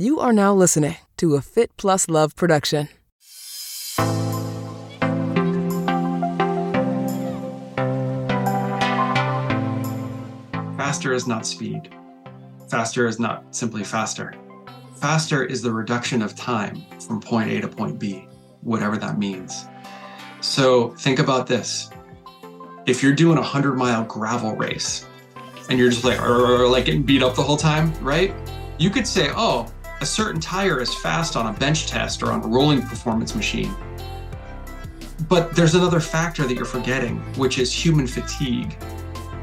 You are now listening to a Fit Plus Love production. Faster is not speed. Faster is not simply faster. Faster is the reduction of time from point A to point B, whatever that means. So think about this. If you're doing a 100 mile gravel race and you're just like, like getting beat up the whole time, right? You could say, oh, a certain tire is fast on a bench test or on a rolling performance machine. But there's another factor that you're forgetting, which is human fatigue.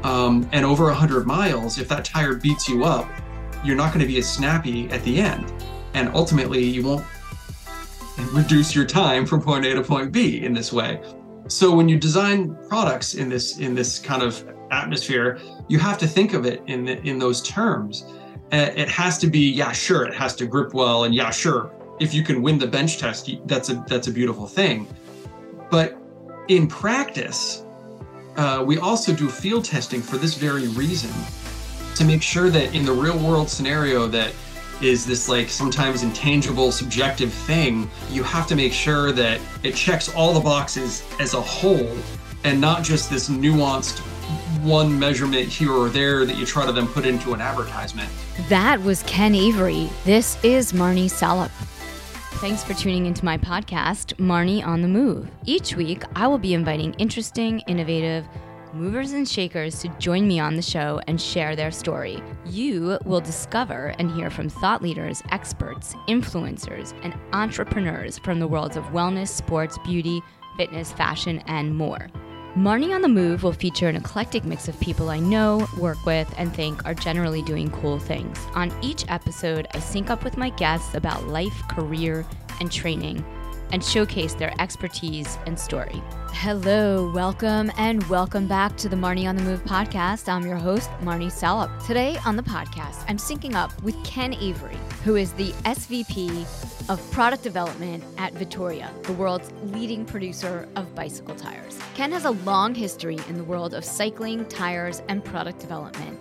Um, and over 100 miles, if that tire beats you up, you're not going to be as snappy at the end. And ultimately, you won't reduce your time from point A to point B in this way. So when you design products in this in this kind of atmosphere, you have to think of it in the, in those terms. Uh, it has to be yeah, sure, it has to grip well, and yeah, sure, if you can win the bench test, that's a that's a beautiful thing. But in practice, uh, we also do field testing for this very reason to make sure that in the real world scenario that is this like sometimes intangible subjective thing you have to make sure that it checks all the boxes as a whole and not just this nuanced one measurement here or there that you try to then put into an advertisement that was ken avery this is marni salup Thanks for tuning into my podcast, Marni on the Move. Each week, I will be inviting interesting, innovative, movers and shakers to join me on the show and share their story. You will discover and hear from thought leaders, experts, influencers, and entrepreneurs from the worlds of wellness, sports, beauty, fitness, fashion, and more. Marni on the Move will feature an eclectic mix of people I know, work with, and think are generally doing cool things. On each episode, I sync up with my guests about life, career, and training and showcase their expertise and story. Hello, welcome, and welcome back to the Marni on the Move podcast. I'm your host, Marni Salup. Today on the podcast, I'm syncing up with Ken Avery, who is the SVP of Product Development at Vittoria, the world's leading producer of bicycle tires. Ken has a long history in the world of cycling, tires, and product development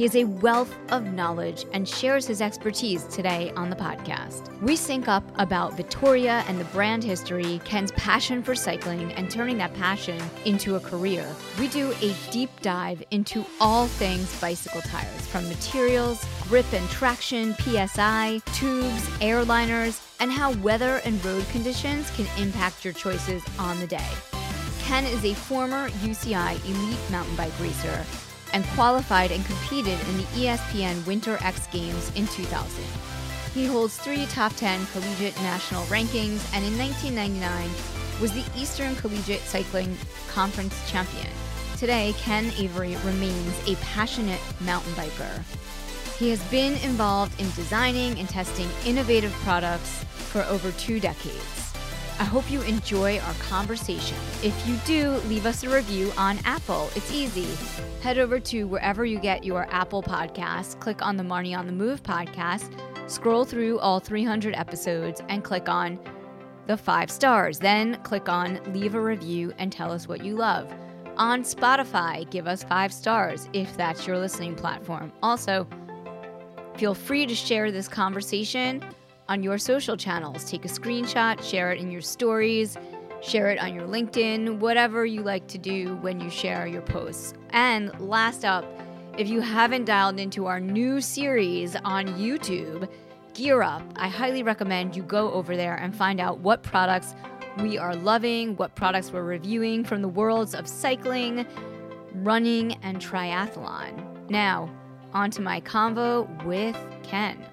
he is a wealth of knowledge and shares his expertise today on the podcast. We sync up about Vittoria and the brand history, Ken's passion for cycling, and turning that passion into a career. We do a deep dive into all things bicycle tires, from materials, grip and traction, PSI, tubes, airliners, and how weather and road conditions can impact your choices on the day. Ken is a former UCI elite mountain bike racer and qualified and competed in the ESPN Winter X Games in 2000. He holds three top 10 collegiate national rankings and in 1999 was the Eastern Collegiate Cycling Conference champion. Today, Ken Avery remains a passionate mountain biker. He has been involved in designing and testing innovative products for over two decades. I hope you enjoy our conversation. If you do, leave us a review on Apple. It's easy. Head over to wherever you get your Apple podcasts, click on the Marni on the Move podcast, scroll through all 300 episodes, and click on the five stars. Then click on leave a review and tell us what you love. On Spotify, give us five stars if that's your listening platform. Also, feel free to share this conversation on your social channels. Take a screenshot, share it in your stories, share it on your LinkedIn, whatever you like to do when you share your posts. And last up, if you haven't dialed into our new series on YouTube, Gear Up, I highly recommend you go over there and find out what products we are loving, what products we're reviewing from the worlds of cycling, running, and triathlon. Now, on to my convo with Ken.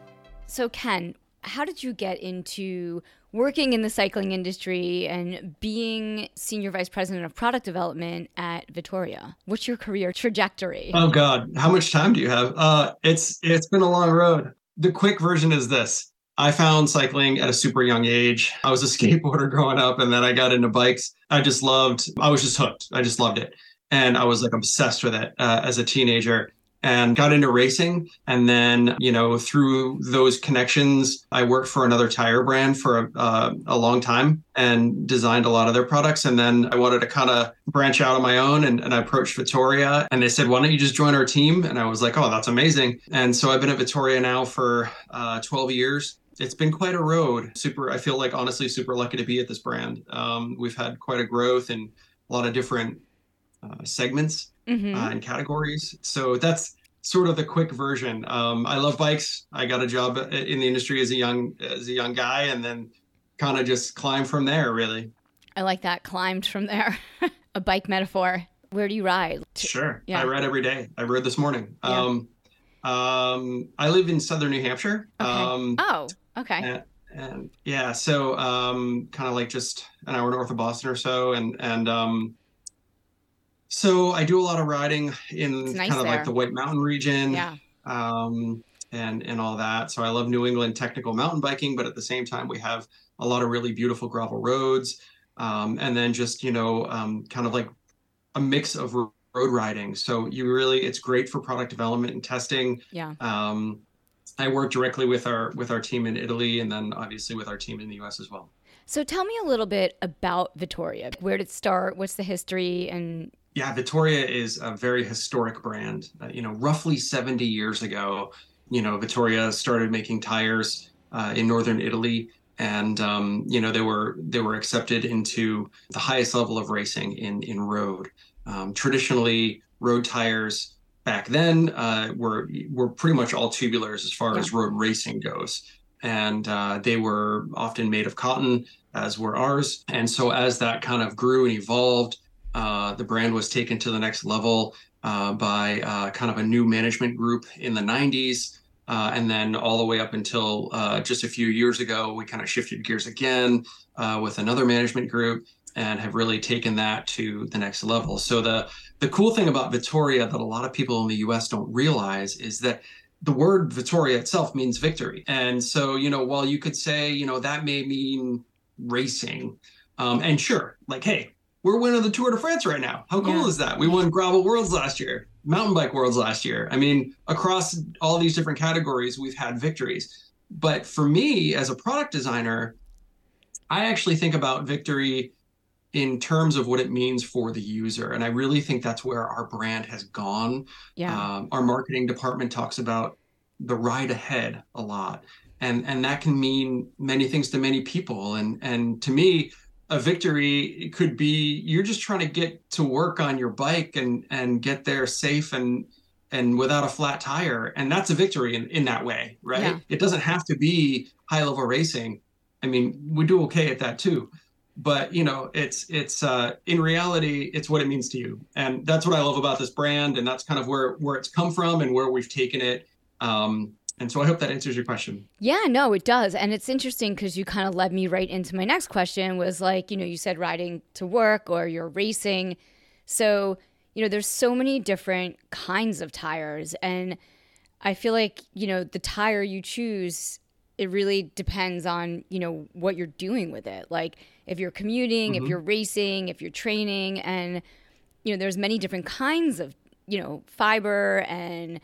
So, Ken, how did you get into working in the cycling industry and being senior vice president of product development at Vittoria? What's your career trajectory? Oh God, how much time do you have? Uh, it's it's been a long road. The quick version is this: I found cycling at a super young age. I was a skateboarder growing up, and then I got into bikes. I just loved. I was just hooked. I just loved it, and I was like obsessed with it uh, as a teenager. And got into racing. And then, you know, through those connections, I worked for another tire brand for a, uh, a long time and designed a lot of their products. And then I wanted to kind of branch out on my own and, and I approached Vittoria and they said, why don't you just join our team? And I was like, oh, that's amazing. And so I've been at Vittoria now for uh, 12 years it's been quite a road. Super, I feel like honestly super lucky to be at this brand. Um, we've had quite a growth in a lot of different uh, segments mm-hmm. uh, and categories. So that's sort of the quick version. Um, I love bikes. I got a job in the industry as a young as a young guy, and then kind of just climbed from there. Really. I like that. Climbed from there. a bike metaphor. Where do you ride? Sure. Yeah. I ride every day. I rode this morning. Yeah. Um, um, I live in southern New Hampshire. Okay. Um, oh, okay. And, and yeah, so um, kind of like just an hour north of Boston or so, and and um, so I do a lot of riding in nice kind of there. like the White Mountain region. Yeah. Um, and and all that. So I love New England technical mountain biking, but at the same time we have a lot of really beautiful gravel roads. Um, and then just you know um, kind of like a mix of road riding. So you really it's great for product development and testing. Yeah. Um, I work directly with our with our team in Italy, and then obviously with our team in the U.S. as well. So tell me a little bit about Vittoria. Where did it start? What's the history and yeah, Vittoria is a very historic brand. Uh, you know, roughly 70 years ago, you know, Vittoria started making tires uh, in northern Italy, and um, you know they were they were accepted into the highest level of racing in in road. Um, traditionally, road tires back then uh, were were pretty much all tubulars as far yeah. as road racing goes, and uh, they were often made of cotton, as were ours. And so as that kind of grew and evolved uh, the brand was taken to the next level uh, by uh, kind of a new management group in the 90s. Uh, and then all the way up until uh, just a few years ago, we kind of shifted gears again with another management group and have really taken that to the next level. So the the cool thing about Vittoria that a lot of people in the U.S. don't realize is that the word Vittoria itself means victory. And so you know, while you could say you know that may mean racing, um, and sure, like hey, we're winning the Tour de France right now. How cool yeah. is that? We won gravel worlds last year, mountain bike worlds last year. I mean, across all these different categories, we've had victories. But for me as a product designer, I actually think about victory in terms of what it means for the user. And I really think that's where our brand has gone. Yeah. Um, our marketing department talks about the ride ahead a lot. And and that can mean many things to many people. And and to me, a victory could be you're just trying to get to work on your bike and and get there safe and and without a flat tire. And that's a victory in, in that way right? Yeah. it doesn't have to be high level racing. I mean we do okay at that too. But you know it's it's uh in reality it's what it means to you. And that's what i love about this brand. And that's kind of where where it's come from and where we've taken it. Um and so I hope that answers your question. Yeah, no, it does. And it's interesting because you kind of led me right into my next question was like, you know, you said riding to work or you're racing. So, you know, there's so many different kinds of tires. And I feel like, you know, the tire you choose, it really depends on, you know, what you're doing with it. Like if you're commuting, mm-hmm. if you're racing, if you're training, and, you know, there's many different kinds of, you know, fiber and,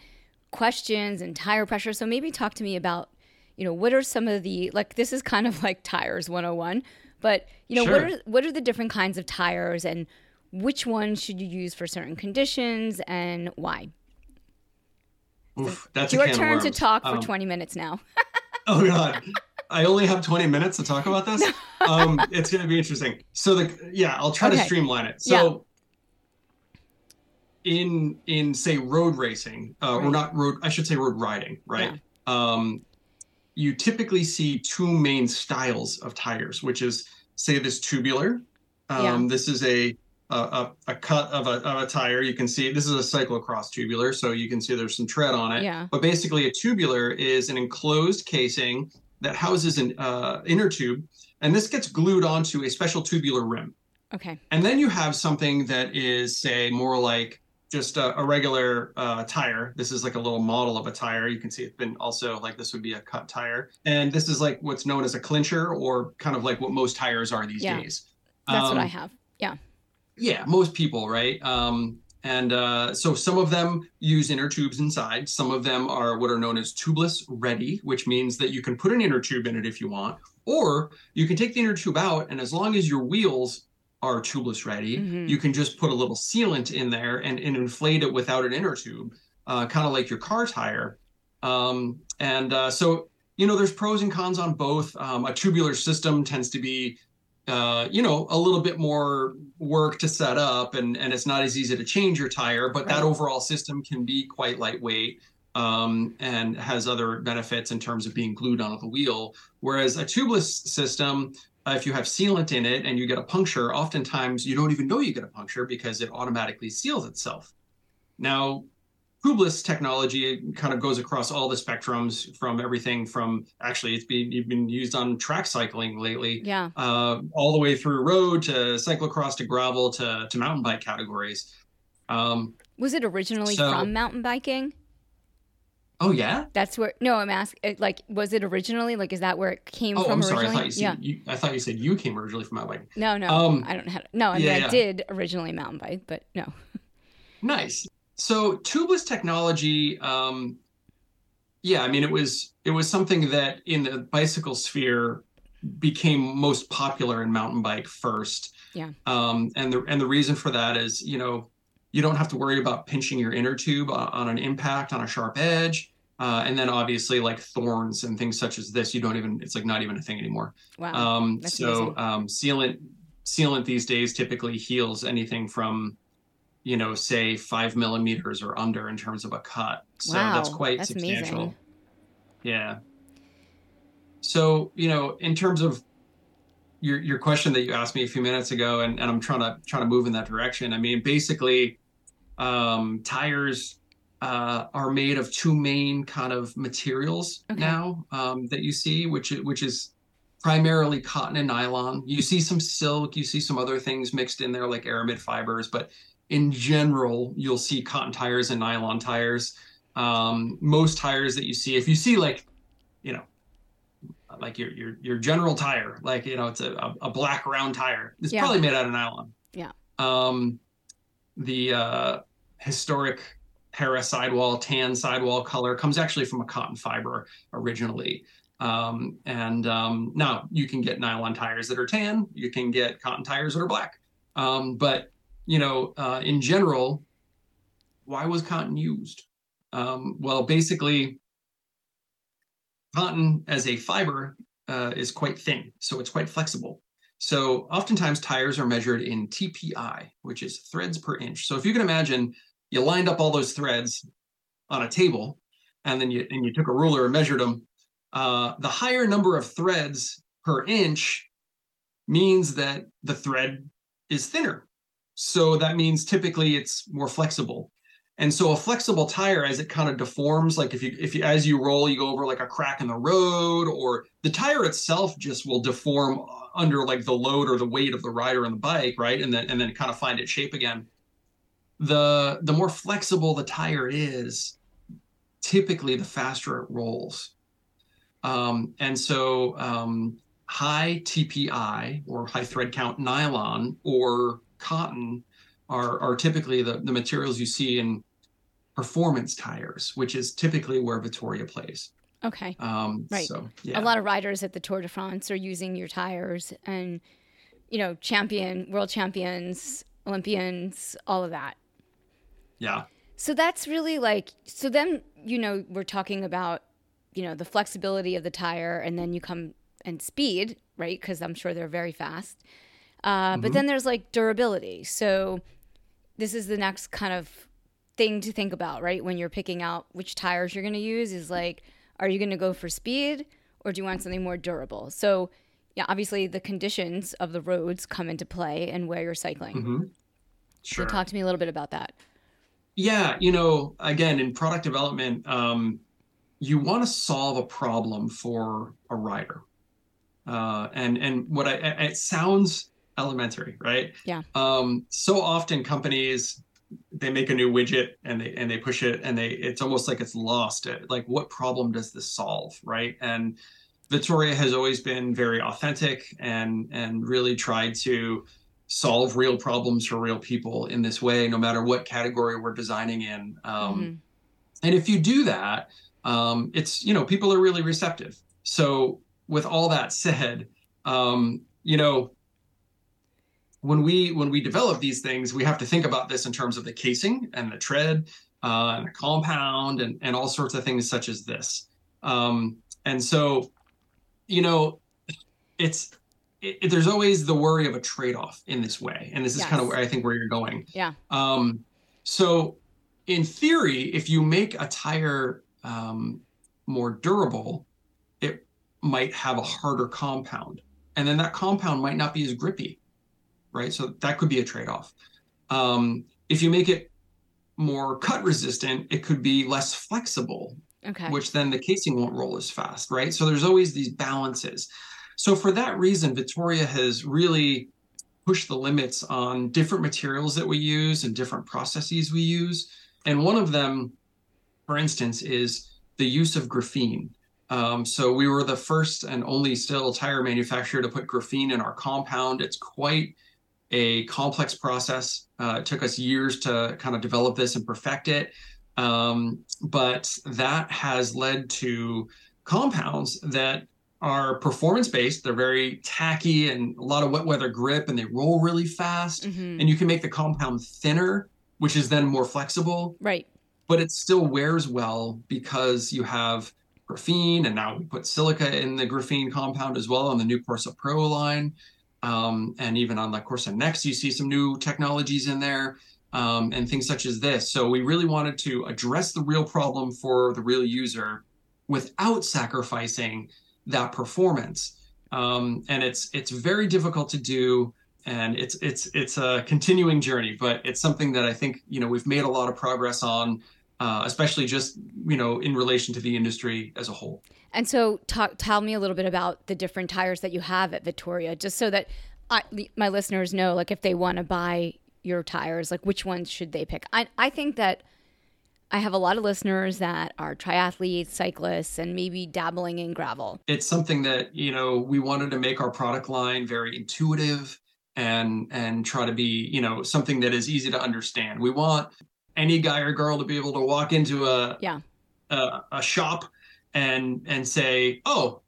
questions and tire pressure. So maybe talk to me about, you know, what are some of the like this is kind of like tires 101, but you know, sure. what are what are the different kinds of tires and which ones should you use for certain conditions and why? Oof, that's your turn to talk for um, 20 minutes now. oh god. I only have 20 minutes to talk about this. Um, it's going to be interesting. So the yeah, I'll try okay. to streamline it. So in in say road racing uh, right. or not road i should say road riding right yeah. um, you typically see two main styles of tires which is say this tubular um, yeah. this is a, a a, cut of a, of a tire you can see this is a cyclocross tubular so you can see there's some tread on it yeah. but basically a tubular is an enclosed casing that houses an uh, inner tube and this gets glued onto a special tubular rim okay and then you have something that is say more like just a, a regular uh, tire. This is like a little model of a tire. You can see it's been also like this would be a cut tire. And this is like what's known as a clincher or kind of like what most tires are these yeah. days. That's um, what I um, have. Yeah. Yeah, most people, right? Um, And uh, so some of them use inner tubes inside. Some of them are what are known as tubeless ready, which means that you can put an inner tube in it if you want, or you can take the inner tube out, and as long as your wheels are tubeless ready, mm-hmm. you can just put a little sealant in there and, and inflate it without an inner tube, uh, kind of like your car tire. Um, and uh, so, you know, there's pros and cons on both. Um, a tubular system tends to be uh, you know, a little bit more work to set up and, and it's not as easy to change your tire, but right. that overall system can be quite lightweight um, and has other benefits in terms of being glued onto the wheel. Whereas a tubeless system, uh, if you have sealant in it and you get a puncture, oftentimes you don't even know you get a puncture because it automatically seals itself. Now, tubeless technology kind of goes across all the spectrums from everything from actually it's been you've been used on track cycling lately yeah. uh, all the way through road to cyclocross to gravel to, to mountain bike categories. Um, was it originally so, from mountain biking oh yeah that's where no i'm asking like was it originally like is that where it came oh, from i'm sorry i thought you said yeah. you, i thought you said you came originally from mountain bike no no um, i don't have no i mean yeah, i yeah. did originally mountain bike but no nice so tubeless technology, um, yeah, I mean, it was it was something that in the bicycle sphere became most popular in mountain bike first. Yeah. Um, and the and the reason for that is, you know, you don't have to worry about pinching your inner tube on, on an impact on a sharp edge. Uh, and then obviously like thorns and things such as this, you don't even, it's like not even a thing anymore. Wow. Um, so um, sealant, sealant these days typically heals anything from you know, say five millimeters or under in terms of a cut. So wow, that's quite that's substantial. Amazing. Yeah. So, you know, in terms of your your question that you asked me a few minutes ago, and, and I'm trying to trying to move in that direction. I mean, basically, um, tires uh, are made of two main kind of materials okay. now um, that you see, which which is primarily cotton and nylon. You see some silk, you see some other things mixed in there like aramid fibers, but in general, you'll see cotton tires and nylon tires. Um, most tires that you see, if you see like, you know, like your your your general tire, like you know, it's a, a black round tire. It's yeah. probably made out of nylon. Yeah. Um, the uh, historic para sidewall tan sidewall color comes actually from a cotton fiber originally. Um, and um, now you can get nylon tires that are tan. You can get cotton tires that are black. Um, but you know, uh, in general, why was cotton used? Um, well, basically, cotton as a fiber uh, is quite thin, so it's quite flexible. So oftentimes tires are measured in TPI, which is threads per inch. So if you can imagine, you lined up all those threads on a table, and then you and you took a ruler and measured them. Uh, the higher number of threads per inch means that the thread is thinner so that means typically it's more flexible. And so a flexible tire, as it kind of deforms, like if you if you as you roll, you go over like a crack in the road, or the tire itself just will deform under like the load or the weight of the rider and the bike, right? And then and then kind of find its shape again. The the more flexible the tire is, typically the faster it rolls. Um, and so um, high TPI or high thread count nylon or cotton are, are typically the, the materials you see in performance tires, which is typically where Vittoria plays. Okay. Um, right. So, yeah. A lot of riders at the Tour de France are using your tires and, you know, champion, world champions, Olympians, all of that. Yeah. So that's really like, so then, you know, we're talking about, you know, the flexibility of the tire and then you come and speed, right? Because I'm sure they're very fast. Uh, mm-hmm. But then there's like durability. So this is the next kind of thing to think about, right? When you're picking out which tires you're going to use, is like, are you going to go for speed or do you want something more durable? So, yeah, obviously the conditions of the roads come into play and where you're cycling. Mm-hmm. Sure. So, talk to me a little bit about that. Yeah, you know, again, in product development, um, you want to solve a problem for a rider. Uh, and and what I it sounds elementary, right? Yeah. Um, so often companies they make a new widget and they and they push it and they it's almost like it's lost. It like what problem does this solve, right? And Vittoria has always been very authentic and and really tried to solve real problems for real people in this way, no matter what category we're designing in. Um, mm-hmm. And if you do that, um, it's you know people are really receptive. So with all that said, um, you know when we when we develop these things, we have to think about this in terms of the casing and the tread uh, and the compound and and all sorts of things such as this. Um, and so, you know, it's it, there's always the worry of a trade-off in this way, and this is yes. kind of where I think where you're going. Yeah. Um, so, in theory, if you make a tire um, more durable, it might have a harder compound, and then that compound might not be as grippy right? So that could be a trade off. Um, if you make it more cut resistant, it could be less flexible, okay. which then the casing won't roll as fast, right? So there's always these balances. So for that reason, Vittoria has really pushed the limits on different materials that we use and different processes we use. And one of them, for instance, is the use of graphene. Um, so we were the first and only still tire manufacturer to put graphene in our compound. It's quite a complex process. Uh, it took us years to kind of develop this and perfect it. Um, but that has led to compounds that are performance based. They're very tacky and a lot of wet weather grip, and they roll really fast. Mm-hmm. And you can make the compound thinner, which is then more flexible. Right. But it still wears well because you have graphene, and now we put silica in the graphene compound as well on the new Corsa Pro line. Um, and even on the Corsa Next, you see some new technologies in there um, and things such as this. So we really wanted to address the real problem for the real user without sacrificing that performance. Um, and it's it's very difficult to do, and it's it's it's a continuing journey, but it's something that I think you know we've made a lot of progress on, uh, especially just you know in relation to the industry as a whole. And so, talk, tell me a little bit about the different tires that you have at Vittoria, just so that I, my listeners know, like, if they want to buy your tires, like, which ones should they pick? I, I think that I have a lot of listeners that are triathletes, cyclists, and maybe dabbling in gravel. It's something that, you know, we wanted to make our product line very intuitive and and try to be, you know, something that is easy to understand. We want any guy or girl to be able to walk into a yeah. a, a shop and and say, oh,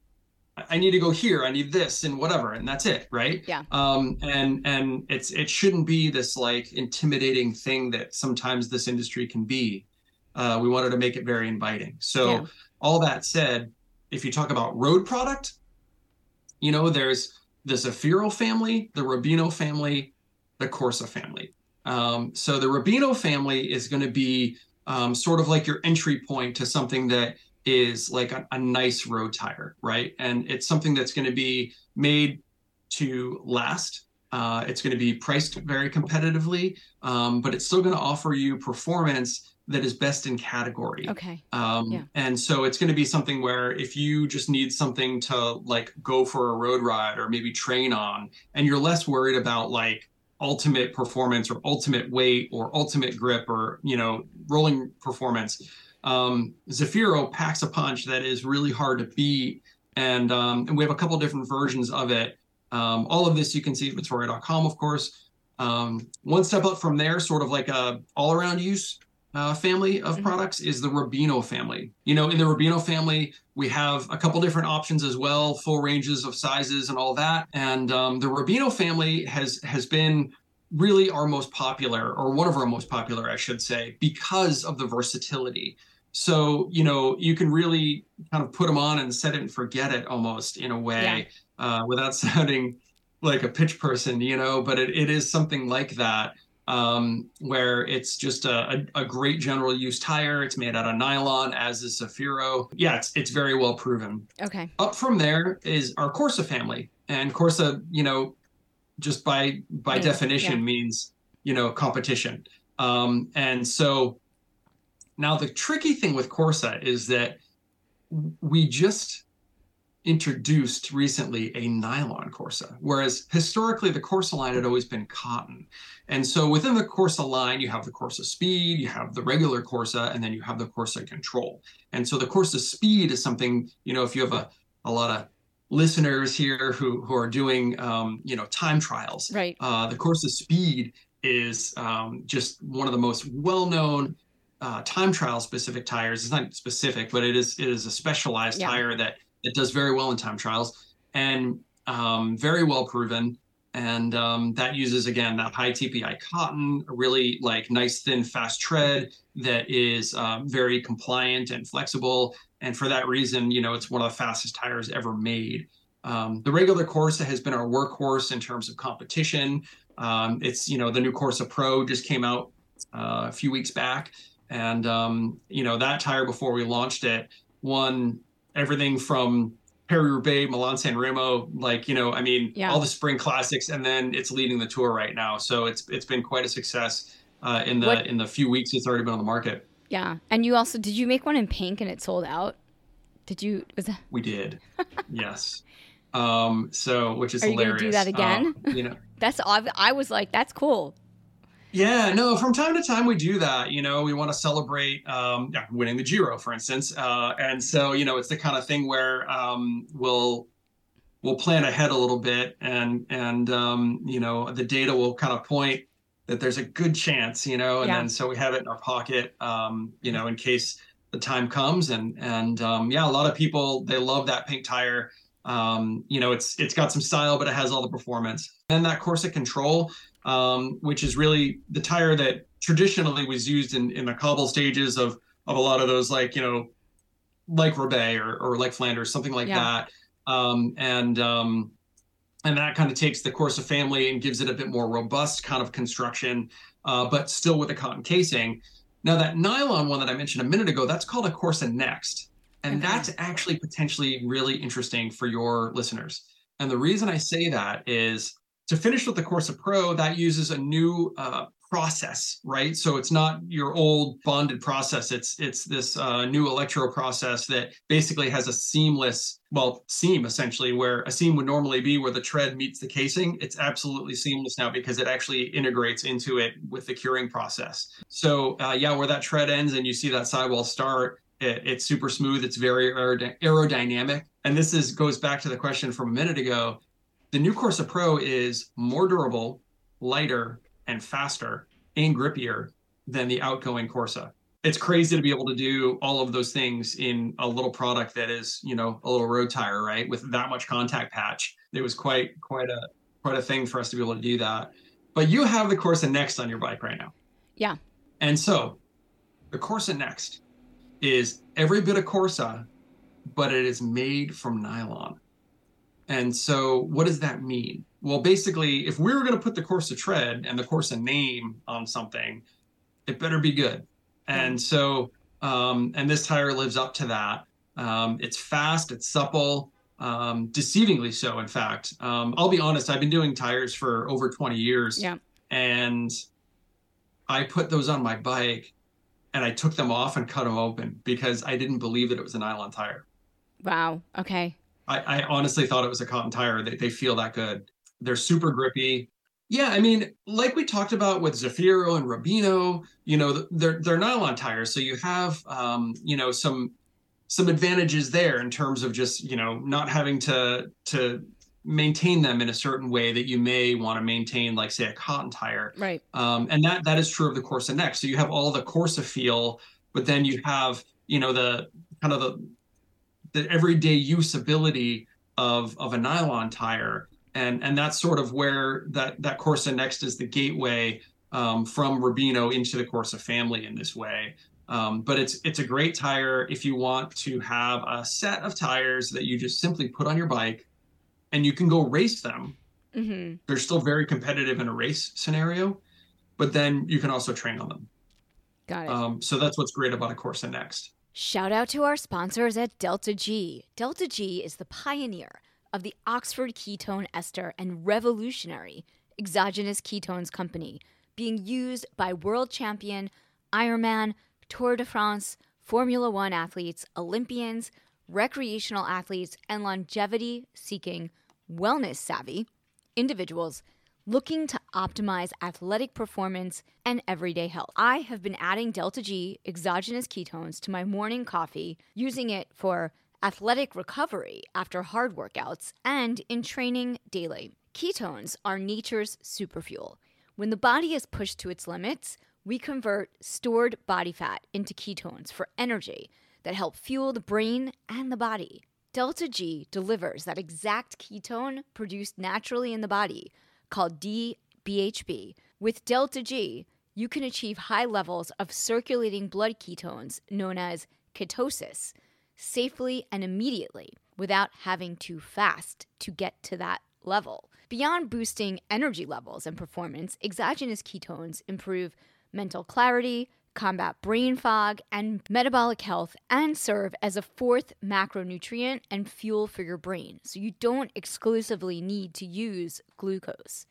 I need to go here. I need this and whatever, and that's it, right? Yeah. Um, and and it's it shouldn't be this like intimidating thing that sometimes this industry can be. Uh, we wanted to make it very inviting. So yeah. all that said, if you talk about road product, you know, there's the Zaffiro family, the Rubino family, the Corsa family. Um, so the Rubino family is going to be um, sort of like your entry point to something that is like a, a nice road tire, right? And it's something that's going to be made to last. Uh, it's going to be priced very competitively, um, but it's still going to offer you performance that is best in category. Okay. Um, yeah. And so it's going to be something where if you just need something to like go for a road ride or maybe train on, and you're less worried about like ultimate performance or ultimate weight or ultimate grip or you know rolling performance um, Zaffiro packs a punch that is really hard to beat, and um, and we have a couple different versions of it. Um, all of this you can see at Vittoria.com, of course. Um, one step up from there, sort of like a all-around use uh, family of mm-hmm. products, is the Rubino family. You know, in the Rubino family, we have a couple different options as well, full ranges of sizes and all that. And um, the Rubino family has has been really our most popular, or one of our most popular, I should say, because of the versatility. So, you know, you can really kind of put them on and set it and forget it almost in a way yeah. uh, without sounding like a pitch person, you know, but it, it is something like that um, where it's just a, a, a, great general use tire. It's made out of nylon, as is Zaffiro. Yeah, it's, it's very well proven. Okay. Up from there is our Corsa family. And Corsa, you know, just by by definition yeah. means, you know, competition. Um, and so now, the tricky thing with Corsa is that we just introduced recently a nylon Corsa, whereas historically the Corsa line had always been cotton. And so within the Corsa line, you have the Corsa Speed, you have the regular Corsa, and then you have the Corsa Control. And so the Corsa Speed is something, you know, if you have a, a lot of listeners here who who are doing um, you know time trials, right? Uh, the Corsa Speed is um, just one of the most well-known uh, time trial specific tires. It's not specific, but it is it is a specialized yeah. tire that it does very well in time trials and um, very well proven. And um, that uses again that high TPI cotton, a really like nice thin fast tread that is um, very compliant and flexible. And for that reason, you know, it's one of the fastest tires ever made. Um, the regular Corsa has been our workhorse in terms of competition. Um, it's you know the new Corsa Pro just came out uh, a few weeks back, and um, you know that tire before we launched it won everything from Paris Roubaix, Milan San Remo, like you know, I mean, yeah. all the spring classics, and then it's leading the tour right now. So it's it's been quite a success uh, in the what? in the few weeks it's already been on the market. Yeah, and you also did you make one in pink and it sold out? Did you? Was that? We did. yes. Um, so which is Are hilarious. you gonna do that again? Um, you know, that's I was like, that's cool. Yeah, no, from time to time we do that. You know, we want to celebrate um, winning the Giro, for instance. Uh, and so, you know, it's the kind of thing where um, we'll we'll plan ahead a little bit and and um, you know, the data will kind of point that there's a good chance, you know, and yeah. then so we have it in our pocket, um, you know, in case the time comes and and um, yeah, a lot of people they love that pink tire. Um, you know, it's it's got some style, but it has all the performance. And that Corsa Control, um, which is really the tire that traditionally was used in, in the cobble stages of of a lot of those like you know like Roubaix or, or like Flanders, something like yeah. that. Um, and um, and that kind of takes the Corsa family and gives it a bit more robust kind of construction, uh, but still with a cotton casing. Now that nylon one that I mentioned a minute ago, that's called a Corsa Next, and okay. that's actually potentially really interesting for your listeners. And the reason I say that is to finish with the Corsa Pro, that uses a new uh, process, right? So it's not your old bonded process. It's it's this uh, new electro process that basically has a seamless, well, seam essentially, where a seam would normally be where the tread meets the casing. It's absolutely seamless now because it actually integrates into it with the curing process. So uh, yeah, where that tread ends and you see that sidewall start, it, it's super smooth. It's very aerodynamic. And this is goes back to the question from a minute ago the new Corsa Pro is more durable, lighter, and faster and grippier than the outgoing Corsa. It's crazy to be able to do all of those things in a little product that is, you know, a little road tire, right? With that much contact patch. It was quite quite a quite a thing for us to be able to do that. But you have the Corsa Next on your bike right now. Yeah. And so the Corsa Next is every bit of Corsa, but it is made from nylon. And so, what does that mean? Well, basically, if we were going to put the Corsa tread and the Corsa name on something, it better be good. And so, um, and this tire lives up to that. Um, it's fast, it's supple, um, deceivingly so. In fact, um, I'll be honest, I've been doing tires for over 20 years. Yeah. And I put those on my bike and I took them off and cut them open because I didn't believe that it was a nylon tire. Wow. Okay. I, I honestly thought it was a cotton tire. They, they feel that good. They're super grippy. Yeah, I mean, like we talked about with Zaffiro and Rubino, you know, they're they're nylon tires, so you have um, you know some some advantages there in terms of just you know not having to to maintain them in a certain way that you may want to maintain, like say a cotton tire. Right. Um, and that that is true of the Corsa Next. So you have all the Corsa feel, but then you have you know the kind of the the everyday usability of of a nylon tire and and that's sort of where that that Corsa Next is the gateway um, from Rubino into the Corsa family in this way. Um, but it's it's a great tire if you want to have a set of tires that you just simply put on your bike, and you can go race them. Mm-hmm. They're still very competitive in a race scenario, but then you can also train on them. Got it. Um, so that's what's great about a Corsa Next. Shout out to our sponsors at Delta G. Delta G is the pioneer of the Oxford ketone ester and revolutionary exogenous ketones company being used by world champion, Ironman, Tour de France, Formula One athletes, Olympians, recreational athletes, and longevity seeking, wellness savvy individuals looking to optimize athletic performance and everyday health. I have been adding Delta G exogenous ketones to my morning coffee, using it for athletic recovery after hard workouts, and in training daily. Ketones are nature's superfuel. When the body is pushed to its limits, we convert stored body fat into ketones for energy that help fuel the brain and the body. Delta G delivers that exact ketone produced naturally in the body called DBHB. With Delta G, you can achieve high levels of circulating blood ketones known as ketosis safely and immediately without having to fast to get to that level. Beyond boosting energy levels and performance, exogenous ketones improve mental clarity, combat brain fog and metabolic health, and serve as a fourth macronutrient and fuel for your brain. So you don't exclusively need to use glucose.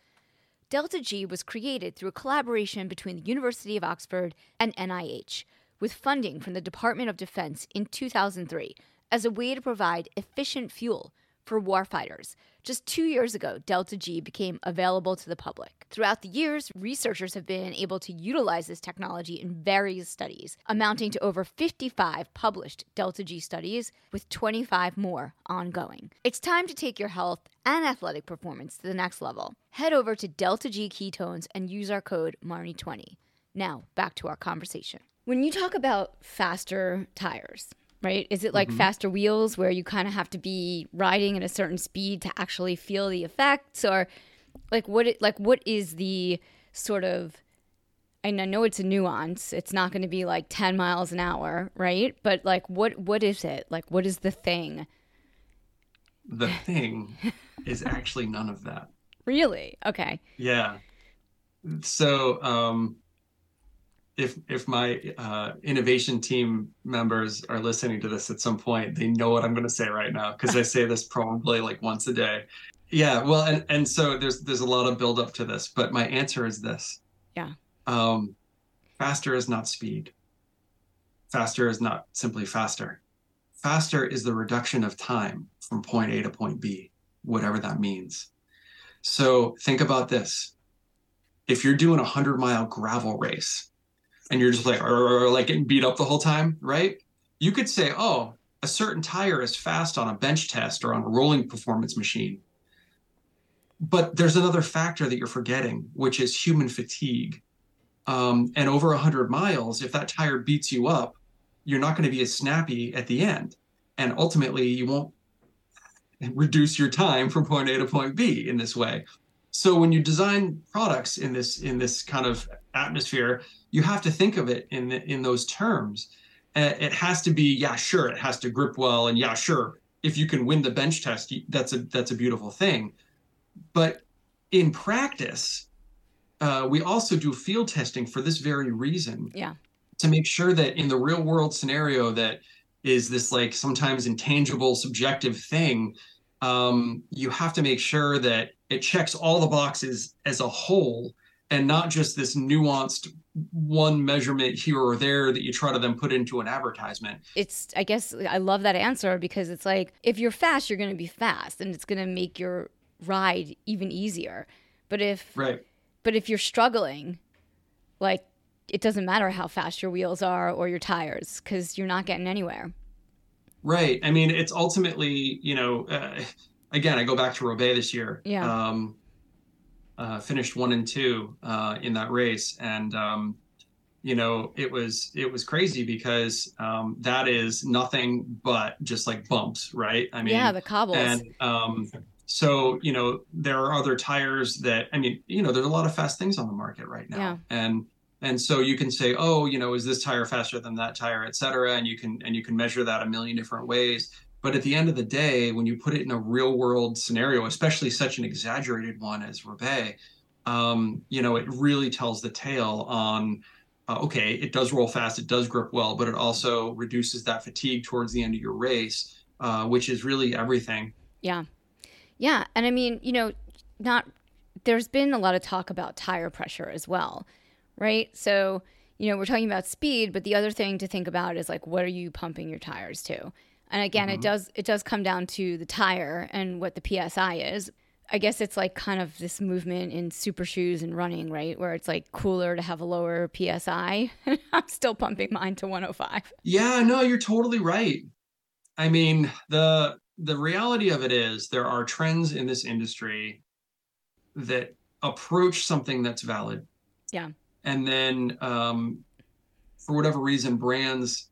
Delta G was created through a collaboration between the University of Oxford and NIH, with funding from the Department of Defense in 2003 as a way to provide efficient fuel for warfighters. Just two years ago, Delta G became available to the public. Throughout the years, researchers have been able to utilize this technology in various studies, amounting to over 55 published Delta G studies, with 25 more ongoing. It's time to take your health and athletic performance to the next level. Head over to Delta G Ketones and use our code MARNI20. Now, back to our conversation. When you talk about faster tires, right? Is it like mm-hmm. faster wheels where you kind of have to be riding at a certain speed to actually feel the effects or like what it, like what is the sort of and I know it's a nuance. It's not going to be like 10 miles an hour, right? But like what what is it? Like what is the thing? The thing is actually none of that. Really? Okay. Yeah. So um if if my uh, innovation team members are listening to this at some point, they know what I'm going to say right now because I say this probably like once a day. Yeah, well, and and so there's there's a lot of build up to this, but my answer is this. Yeah. Um, faster is not speed. Faster is not simply faster. Faster is the reduction of time from point A to point B, whatever that means. So think about this. If you're doing a 100 mile gravel race, and you're just like or, like getting beat up the whole time, right? You could say, oh, a certain tire is fast on a bench test or on a rolling performance machine. But there's another factor that you're forgetting, which is human fatigue. Um, and over 100 miles, if that tire beats you up, you're not going to be as snappy at the end. And ultimately, you won't reduce your time from point A to point B in this way. So when you design products in this in this kind of atmosphere, you have to think of it in in those terms. Uh, it has to be, yeah, sure, it has to grip well, and yeah, sure, if you can win the bench test, that's a that's a beautiful thing. But in practice, uh, we also do field testing for this very reason. Yeah. To make sure that in the real world scenario that is this like sometimes intangible subjective thing um, you have to make sure that it checks all the boxes as a whole and not just this nuanced one measurement here or there that you try to then put into an advertisement. It's I guess I love that answer because it's like if you're fast, you're going to be fast and it's going to make your ride even easier. But if Right. But if you're struggling, like it doesn't matter how fast your wheels are or your tires cuz you're not getting anywhere. Right. I mean, it's ultimately, you know, uh, again, I go back to Roubaix this year. Yeah. Um, uh, finished one and two uh, in that race, and um, you know it was it was crazy because um, that is nothing but just like bumps, right? I mean, yeah, the cobbles. And um, so you know there are other tires that I mean, you know, there's a lot of fast things on the market right now, yeah. and and so you can say, oh, you know, is this tire faster than that tire, et cetera, and you can and you can measure that a million different ways. But at the end of the day, when you put it in a real world scenario, especially such an exaggerated one as Roubaix, um, you know, it really tells the tale on, uh, okay, it does roll fast, it does grip well, but it also reduces that fatigue towards the end of your race, uh, which is really everything. Yeah. Yeah. And I mean, you know, not, there's been a lot of talk about tire pressure as well, right? So, you know, we're talking about speed, but the other thing to think about is like, what are you pumping your tires to? And again, mm-hmm. it does it does come down to the tire and what the PSI is. I guess it's like kind of this movement in super shoes and running, right? Where it's like cooler to have a lower PSI. I'm still pumping mine to 105. Yeah, no, you're totally right. I mean, the the reality of it is there are trends in this industry that approach something that's valid. Yeah. And then um, for whatever reason, brands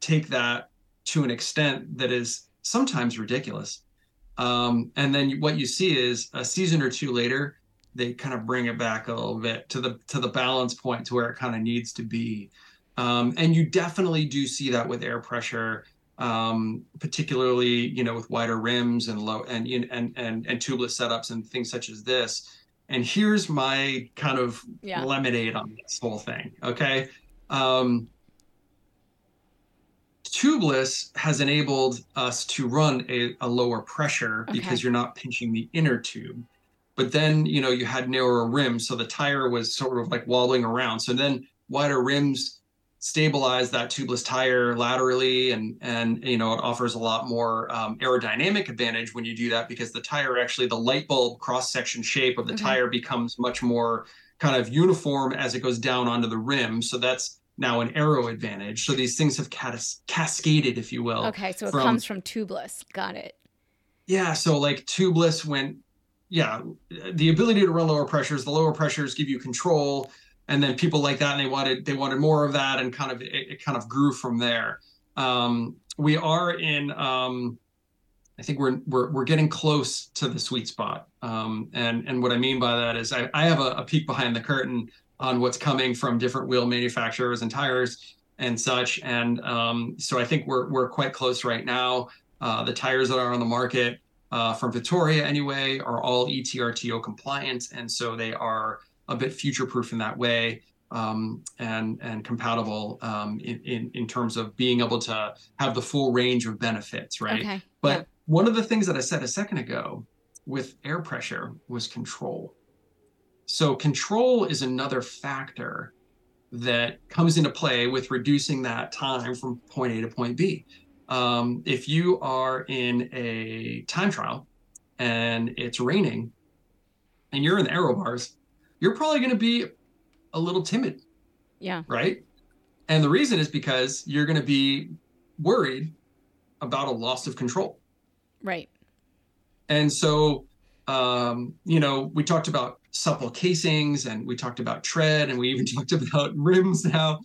take that to an extent that is sometimes ridiculous. Um, and then what you see is a season or two later, they kind of bring it back a little bit to the to the balance point to where it kind of needs to be. Um, and you definitely do see that with air pressure, um, particularly you know with wider rims and low and and and and tubeless setups and things such as this. And here's my kind of Yeah. lemonade on this whole thing. Okay. Um, tubeless has enabled us to run a, a lower pressure Okay. because you're not pinching the inner tube. But then, you know, you had narrower rims, so the tire was sort of like wobbling around. So then wider rims stabilize that tubeless tire laterally and and you know it offers a lot more um, aerodynamic advantage when you do that because the tire actually the light bulb cross section shape of the Okay. tire becomes much more kind of uniform as it goes down onto the rim so that's now an aero advantage so these things have cas- cascaded if you will Okay, so it from- comes from tubeless. Got it. yeah so like tubeless went yeah the ability to run lower pressures the lower pressures give you control and then people like that and they wanted they wanted more of that and kind of it, it kind of grew from there um, we are in um, i think we're, we're we're getting close to the sweet spot um, and and what i mean by that is i, I have a, a peek behind the curtain on what's coming from different wheel manufacturers and tires and such and um, so i think we're we're quite close right now uh, the tires that are on the market uh, from Vittoria anyway are all ETRTO compliant, and so they are a bit future proof in that way um, and and compatible um, in, in in terms of being able to have the full range of benefits, right? Okay. But yeah. one of the things that I said a second ago with air pressure was control. So control is another factor that comes into play with reducing that time from point A to point B. Um, if you are in a time trial and it's raining and you're in the aero bars, you're probably going to be a little timid Yeah. right? And the reason is because you're going to be worried about a loss of control. Right. And so, um, you know, we talked about supple casings and we talked about tread and we even talked about rims now.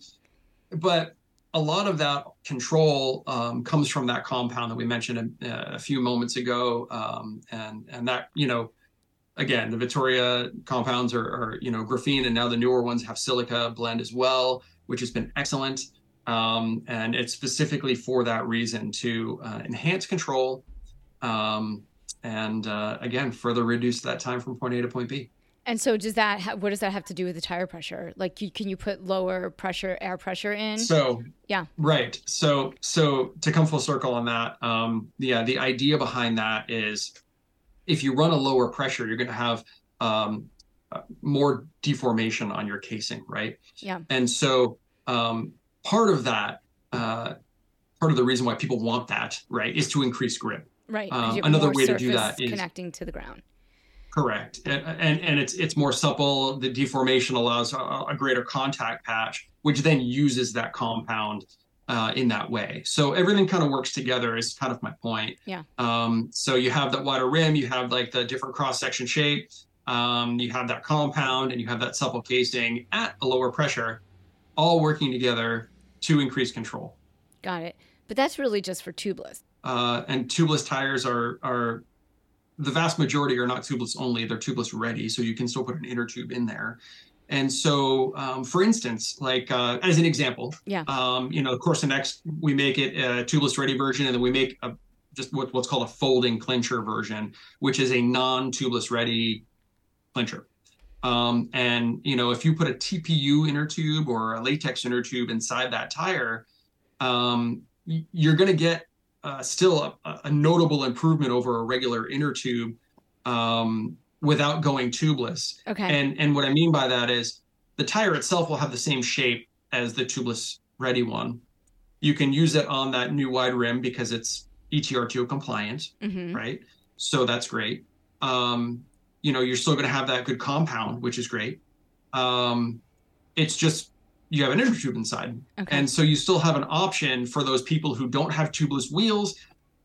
But a lot of that control um, comes from that compound that we mentioned a, a few moments ago. Um, and, and that, you know, again, the Vittoria compounds are, are, you know, graphene and now the newer ones have silica blend as well, which has been excellent. Um, and it's specifically for that reason to uh, enhance control um, and uh, again further reduce that time from point A to point B. And so does that ha- what does that have to do with the tire pressure? Like you, can you put lower pressure air pressure in? So Yeah. right. So so to come full circle on that, um, yeah, the idea behind that is if you run a lower pressure, you're going to have um, uh, more deformation on your casing, right? Yeah. And so um, part of that, uh, part of the reason why people want that, right, is to increase grip. Right. um, another way to do that is- connecting to the ground. Correct, and and, and it's it's more supple. The deformation allows a, a greater contact patch, which then uses that compound uh, in that way. So everything kind of works together. Is kind of my point. Yeah. Um, so you have that wider rim, you have like the different cross section shape, um, you have that compound, and you have that supple casing at a lower pressure, all working together to increase control. Got it. But that's really just for tubeless. uh, and tubeless tires are are the vast majority are not tubeless only; they're tubeless ready, so you can still put an inner tube in there. And so, um, for instance, like uh, as an example, Yeah. um, you know, of course, the Next, we make it a tubeless ready version, and then we make a just what, what's called a folding clincher version, which is a non-tubeless ready clincher. Um, and you know, if you put a TPU inner tube or a latex inner tube inside that tire, um, you're going to get uh, still a, a notable improvement over a regular inner tube um, without going tubeless. Okay. And and what I mean by that is the tire itself will have the same shape as the tubeless ready one. You can use it on that new wide rim because it's E ETRTO compliant, hmm right? So that's great. Um, you know, you're still going to have that good compound, which is great. Um, it's just you have an inner tube inside, Okay. and so you still have an option for those people who don't have tubeless wheels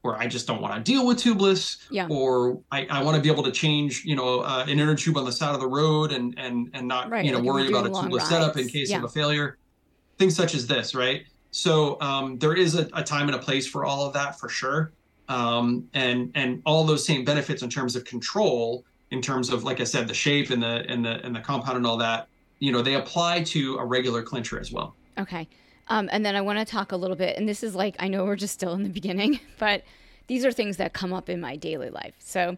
or I just don't want to deal with tubeless, yeah. or I, I want to be able to change, you know, uh, an inner tube on the side of the road and and and not, right. you know, like worry about a tubeless rides. setup in case yeah. of a failure. Things such as this, right? So um, there is a, a, time and a place for all of that for sure, um, and and all those same benefits in terms of control, in terms of like I said, the shape and the and the and the compound and all that. You know, they apply to a regular clincher as well. Okay. Um, and then I want to talk a little bit, and this is like, I know we're just still in the beginning, but these are things that come up in my daily life. So,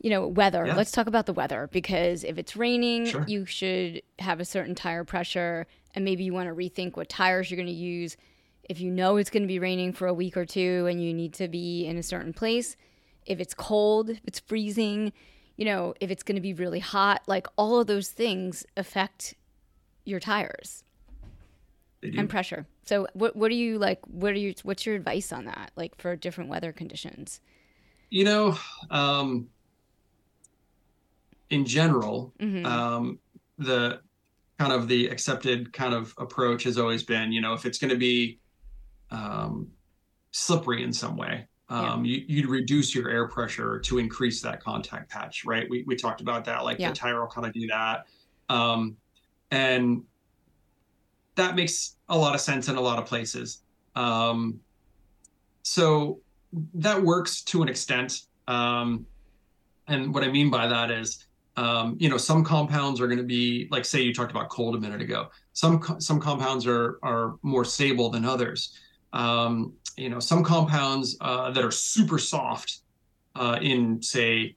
you know, weather. Yeah. Let's talk about the weather because if it's raining, sure. you should have a certain tire pressure, and maybe you want to rethink what tires you're going to use. If you know it's going to be raining for a week or two and you need to be in a certain place, if it's cold, if it's freezing, you know, if it's going to be really hot, like all of those things affect your tires and pressure. So what what are you like what are you what's your advice on that like for different weather conditions? You know, um in general, mm-hmm. um the kind of the accepted kind of approach has always been, you know, if it's going to be um slippery in some way, um, yeah. you, would reduce your air pressure to increase that contact patch, right? We, we talked about that, like yeah. the tire will kind of do that. Um, and that makes a lot of sense in a lot of places. Um, so that works to an extent. Um, and what I mean by that is, um, you know, some compounds are going to be like, say, you talked about cold a minute ago. Some some compounds are are more stable than others. Um, you know, some compounds uh, that are super soft uh, in, say,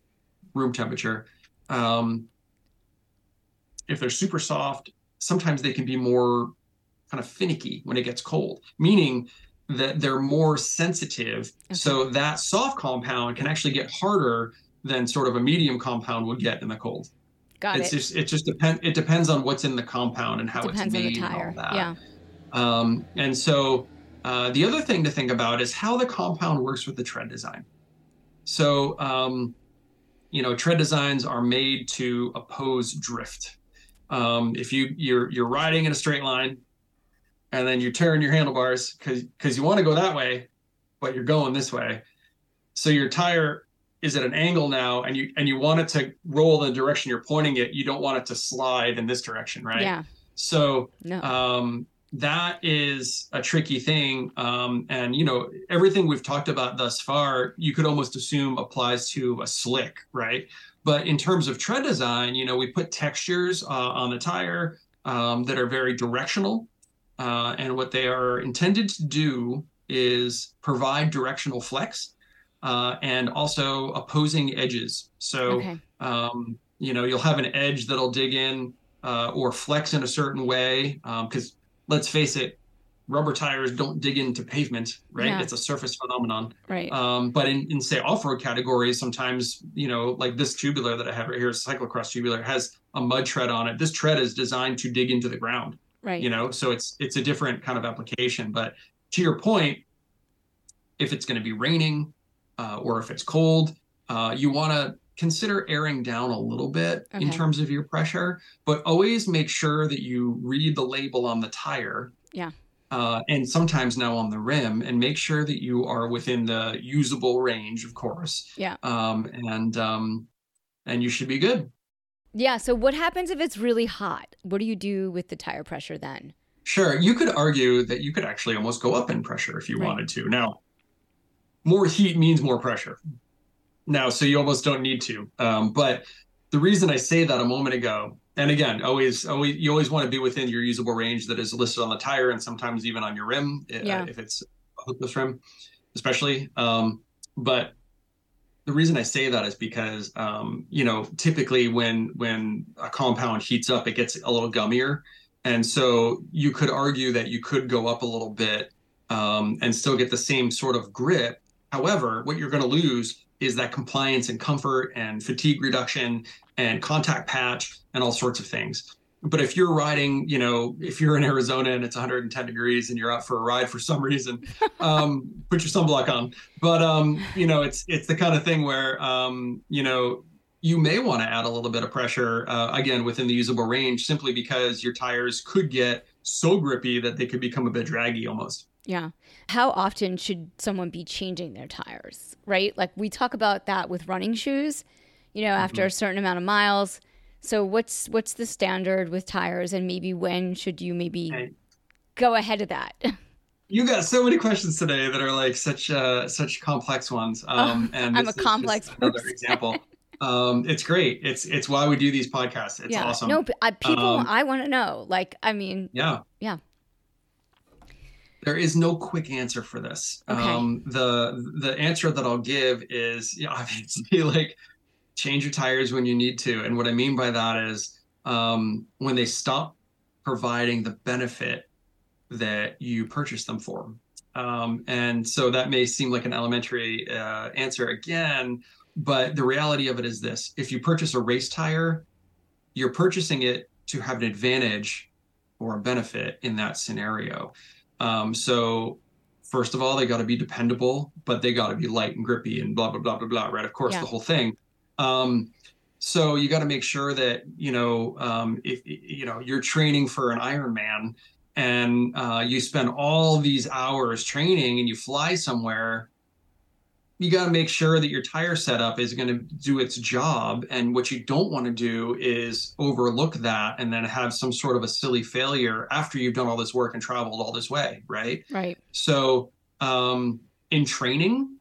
room temperature. Um, if they're super soft, sometimes they can be more kind of finicky when it gets cold, meaning that they're more sensitive. Okay. So that soft compound can actually get harder than sort of a medium compound would get in the cold. Got it's it. just it just depends it depends on what's in the compound and how it's made on the tire. and all that. Yeah. Um, and so uh, the other thing to think about is how the compound works with the tread design. So um, you know, tread designs are made to oppose drift. Um, if you you're you're riding in a straight line, and then you turn your handlebars because because you want to go that way, but you're going this way. So your tire is at an angle now, and you and you want it to roll in the direction you're pointing it. You don't want it to slide in this direction, right? Yeah. So no. um, that is a tricky thing. Um, and you know everything we've talked about thus far, you could almost assume applies to a slick, right? But in terms of tread design, you know, we put textures uh, on the tire um, that are very directional. Uh, and what they are intended to do is provide directional flex uh, and also opposing edges. So, okay. um, you know, you'll have an edge that'll dig in uh, or flex in a certain way. Because um, let's face it, rubber tires don't dig into pavement, right? Yeah. It's a surface phenomenon. Right. Um, but in, in say off-road categories, sometimes, you know, like this tubular that I have right here, cyclocross tubular, has a mud tread on it. This tread is designed to dig into the ground. Right. You know, so it's it's a different kind of application. But to your point, if it's going to be raining uh, or if it's cold, uh, you want to consider airing down a little bit okay. in terms of your pressure, but always make sure that you read the label on the tire. Yeah. Uh, and sometimes now on the rim, and make sure that you are within the usable range, of course. Yeah. Um, and um, and you should be good. Yeah. So, what happens if it's really hot? What do you do with the tire pressure then? Sure. You could argue that you could actually almost go up in pressure if you right. wanted to. Now, more heat means more pressure. Now, so you almost don't need to. Um, but the reason I say that a moment ago, and again, always, always, you always want to be within your usable range that is listed on the tire, and sometimes even on your rim, uh, yeah. if it's a hookless rim, especially. Um, but the reason I say that is because um, you know typically when when a compound heats up, it gets a little gummier, and so you could argue that you could go up a little bit um, and still get the same sort of grip. However, what you're going to lose is that compliance and comfort and fatigue reduction and contact patch and all sorts of things. But if you're riding, you know, if you're in Arizona and it's 110 degrees and you're out for a ride for some reason, um, put your sunblock on. But um, you know, it's it's the kind of thing where um, you know you may want to add a little bit of pressure uh, again within the usable range, simply because your tires could get so grippy that they could become a bit draggy almost. Yeah. How often should someone be changing their tires, right? Like we talk about that with running shoes, you know, after Mm-hmm. a certain amount of miles. So what's what's the standard with tires and maybe when should you maybe Okay. go ahead of that? You got so many questions today that are like such uh such complex ones. Um, and I'm a complex another example. Um, it's great. It's it's why we do these podcasts. It's yeah. awesome. No, but, uh, people Um, I want to know. Like I mean, Yeah. Yeah. There is no quick answer for this. Okay. Um, the the answer that I'll give is you know, obviously like change your tires when you need to. And what I mean by that is um, when they stop providing the benefit that you purchased them for. Um, and so that may seem like an elementary uh, answer again, but the reality of it is this if you purchase a race tire, you're purchasing it to have an advantage or a benefit in that scenario. Um, so, first of all, they got to be dependable, but they got to be light and grippy and blah, blah, blah, blah, blah, right? Of course, Yeah. the whole thing. Um, so you got to make sure that you know um, if you know you're training for an Ironman and uh, you spend all these hours training and you fly somewhere you got to make sure that your tire setup is going to do its job and what you don't want to do is overlook that and then have some sort of a silly failure after you've done all this work and traveled all this way right right. so um, in training,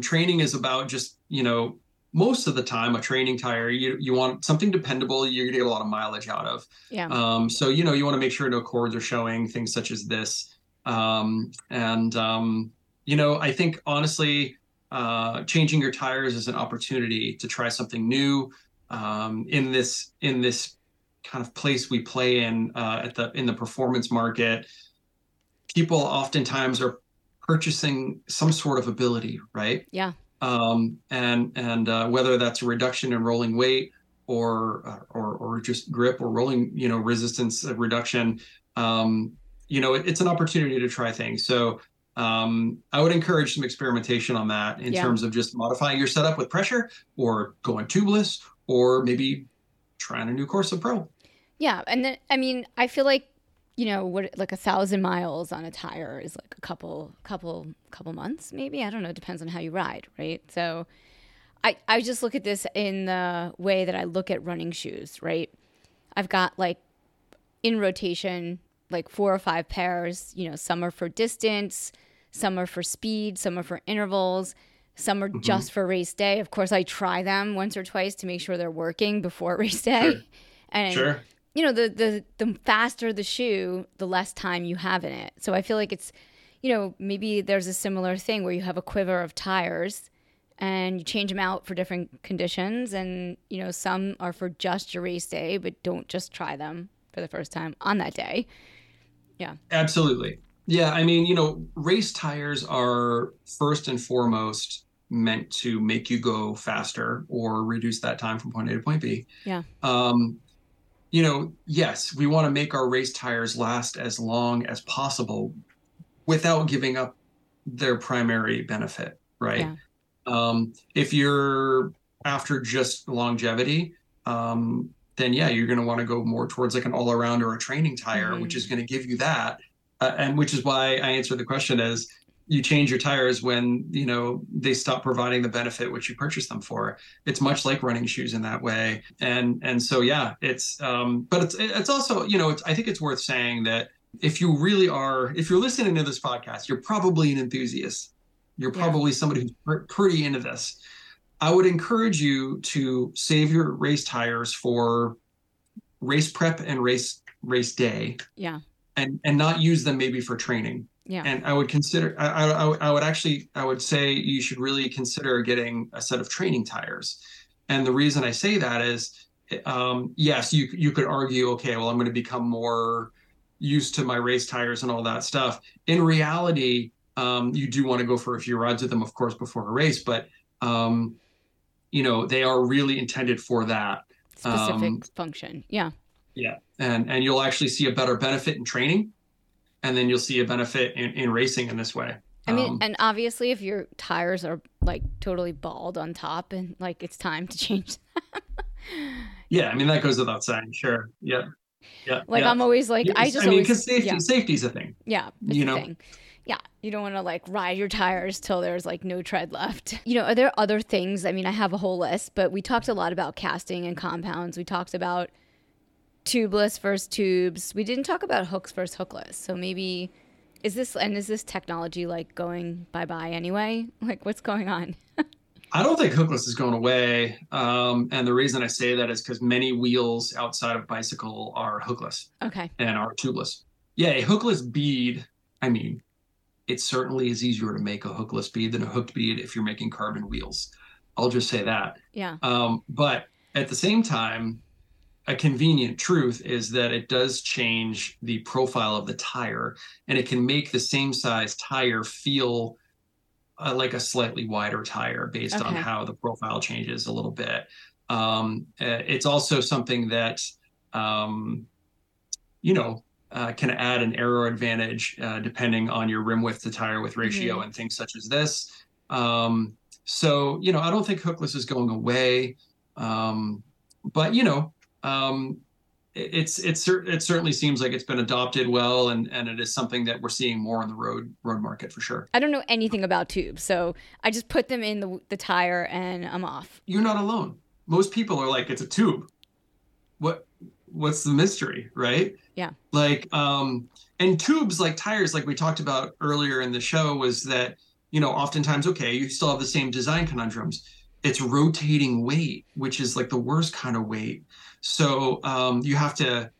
training is about just you know most of the time a training tire you you want something dependable you're gonna get a lot of mileage out of. Yeah. Um, so you know you want to make sure no cords are showing things such as this. Um, and um, you know I think honestly, uh, changing your tires is an opportunity to try something new um, in this in this kind of place we play in uh, at the in the performance market. People oftentimes are purchasing some sort of ability, right? Yeah. um, and and uh, whether that's a reduction in rolling weight or uh, or or just grip or rolling you know resistance reduction um, you know it, it's an opportunity to try things so um, i would encourage some experimentation on that in Yeah. terms of just modifying your setup with pressure or going tubeless or maybe trying a new course of pro Yeah, and then I mean, I feel like you know what, like a thousand miles on a tire is like a couple, couple, couple months, maybe. I don't know. It Depends on how you ride, right? So, I I just look at this in the way that I look at running shoes, right? I've got like in rotation like four or five pairs. You know, some are for distance, some are for speed, some are for intervals. Some are mm-hmm. just for race day. Of course, I try them once or twice to make sure they're working before race day. Sure. And sure you know the the the faster the shoe the less time you have in it so i feel like it's you know maybe there's a similar thing where you have a quiver of tires and you change them out for different conditions and you know some are for just your race day but don't just try them for the first time on that day Absolutely. Yeah, I mean, you know, race tires are first and foremost meant to make you go faster or reduce that time from point A to point B. Yeah. Um, you know, yes, we want to make our race tires last as long as possible without giving up their primary benefit, right? Yeah. Um, if you're after just longevity, um, then yeah, you're going to want to go more towards like an all around or a training tire, Mhm. which is going to give you that. Uh, and which is why I answer the question as you change your tires when you know they stop providing the benefit which you purchased them for. It's much like running shoes in that way, and and so yeah, it's um, but it's it's also you know it's I think it's worth saying that if you really are if you're listening to this podcast, you're probably an enthusiast. You're Yeah. probably somebody who's pr- pretty into this. I would encourage you to save your race tires for race prep and race race day. Yeah. And and not use them maybe for training. Yeah. And i would consider I, I, I would- actually i would say you should really consider getting a set of training tires. And the reason i say that is um, yes you you could argue okay well i'm going to become more used to my race tires and all that stuff. In reality um, you do want to go for a few rides with them of course before a race but um, you know they are really intended for that specific um, function yeah yeah, and and you'll actually see a better benefit in training, and then you'll see a benefit in, in racing in this way. I mean, Um, and obviously, if your tires are like totally bald on top, and like it's time to change yeah, I mean that goes without saying. Sure, yeah, yeah. Like yeah. I'm always like I just I mean, because safety, yeah safety's a thing. yeah it's you know. thing. Yeah, you don't want to like ride your tires till there's like no tread left. You know, are there other things? I mean, I have a whole list, but we talked a lot about casings and compounds. We talked about tubeless versus tubes. We didn't talk about hooks versus hookless. So maybe is this and is this technology like going bye bye anyway? Like what's going on? I don't think hookless is going away. Um, and the reason I say that is because many wheels outside of bicycle are hookless. Okay. And are tubeless. Yeah, a hookless bead, I mean, it certainly is easier to make a hookless bead than a hooked bead if you're making carbon wheels. I'll just say that. Yeah. Um, but at the same time, a convenient truth is that it does change the profile of the tire and it can make the same size tire feel uh, like a slightly wider tire based okay. on how the profile changes a little bit. Um, uh, it's also something that, um, you know, uh, can add an aero advantage uh, depending on your rim width to tire width ratio mm-hmm. and things such as this. Um, so, you know, I don't think hookless is going away. Um, but, you know, um, it's it's it certainly seems like it's been adopted well and and it is something that we're seeing more in the road road market for sure i don't know anything about tubes so i just put them in the, the tire and i'm off you're not alone most people are like it's a tube what what's the mystery right yeah like um and tubes like tires like we talked about earlier in the show was that you know oftentimes okay you still have the same design conundrums it's rotating weight which is like the worst kind of weight so um, you have to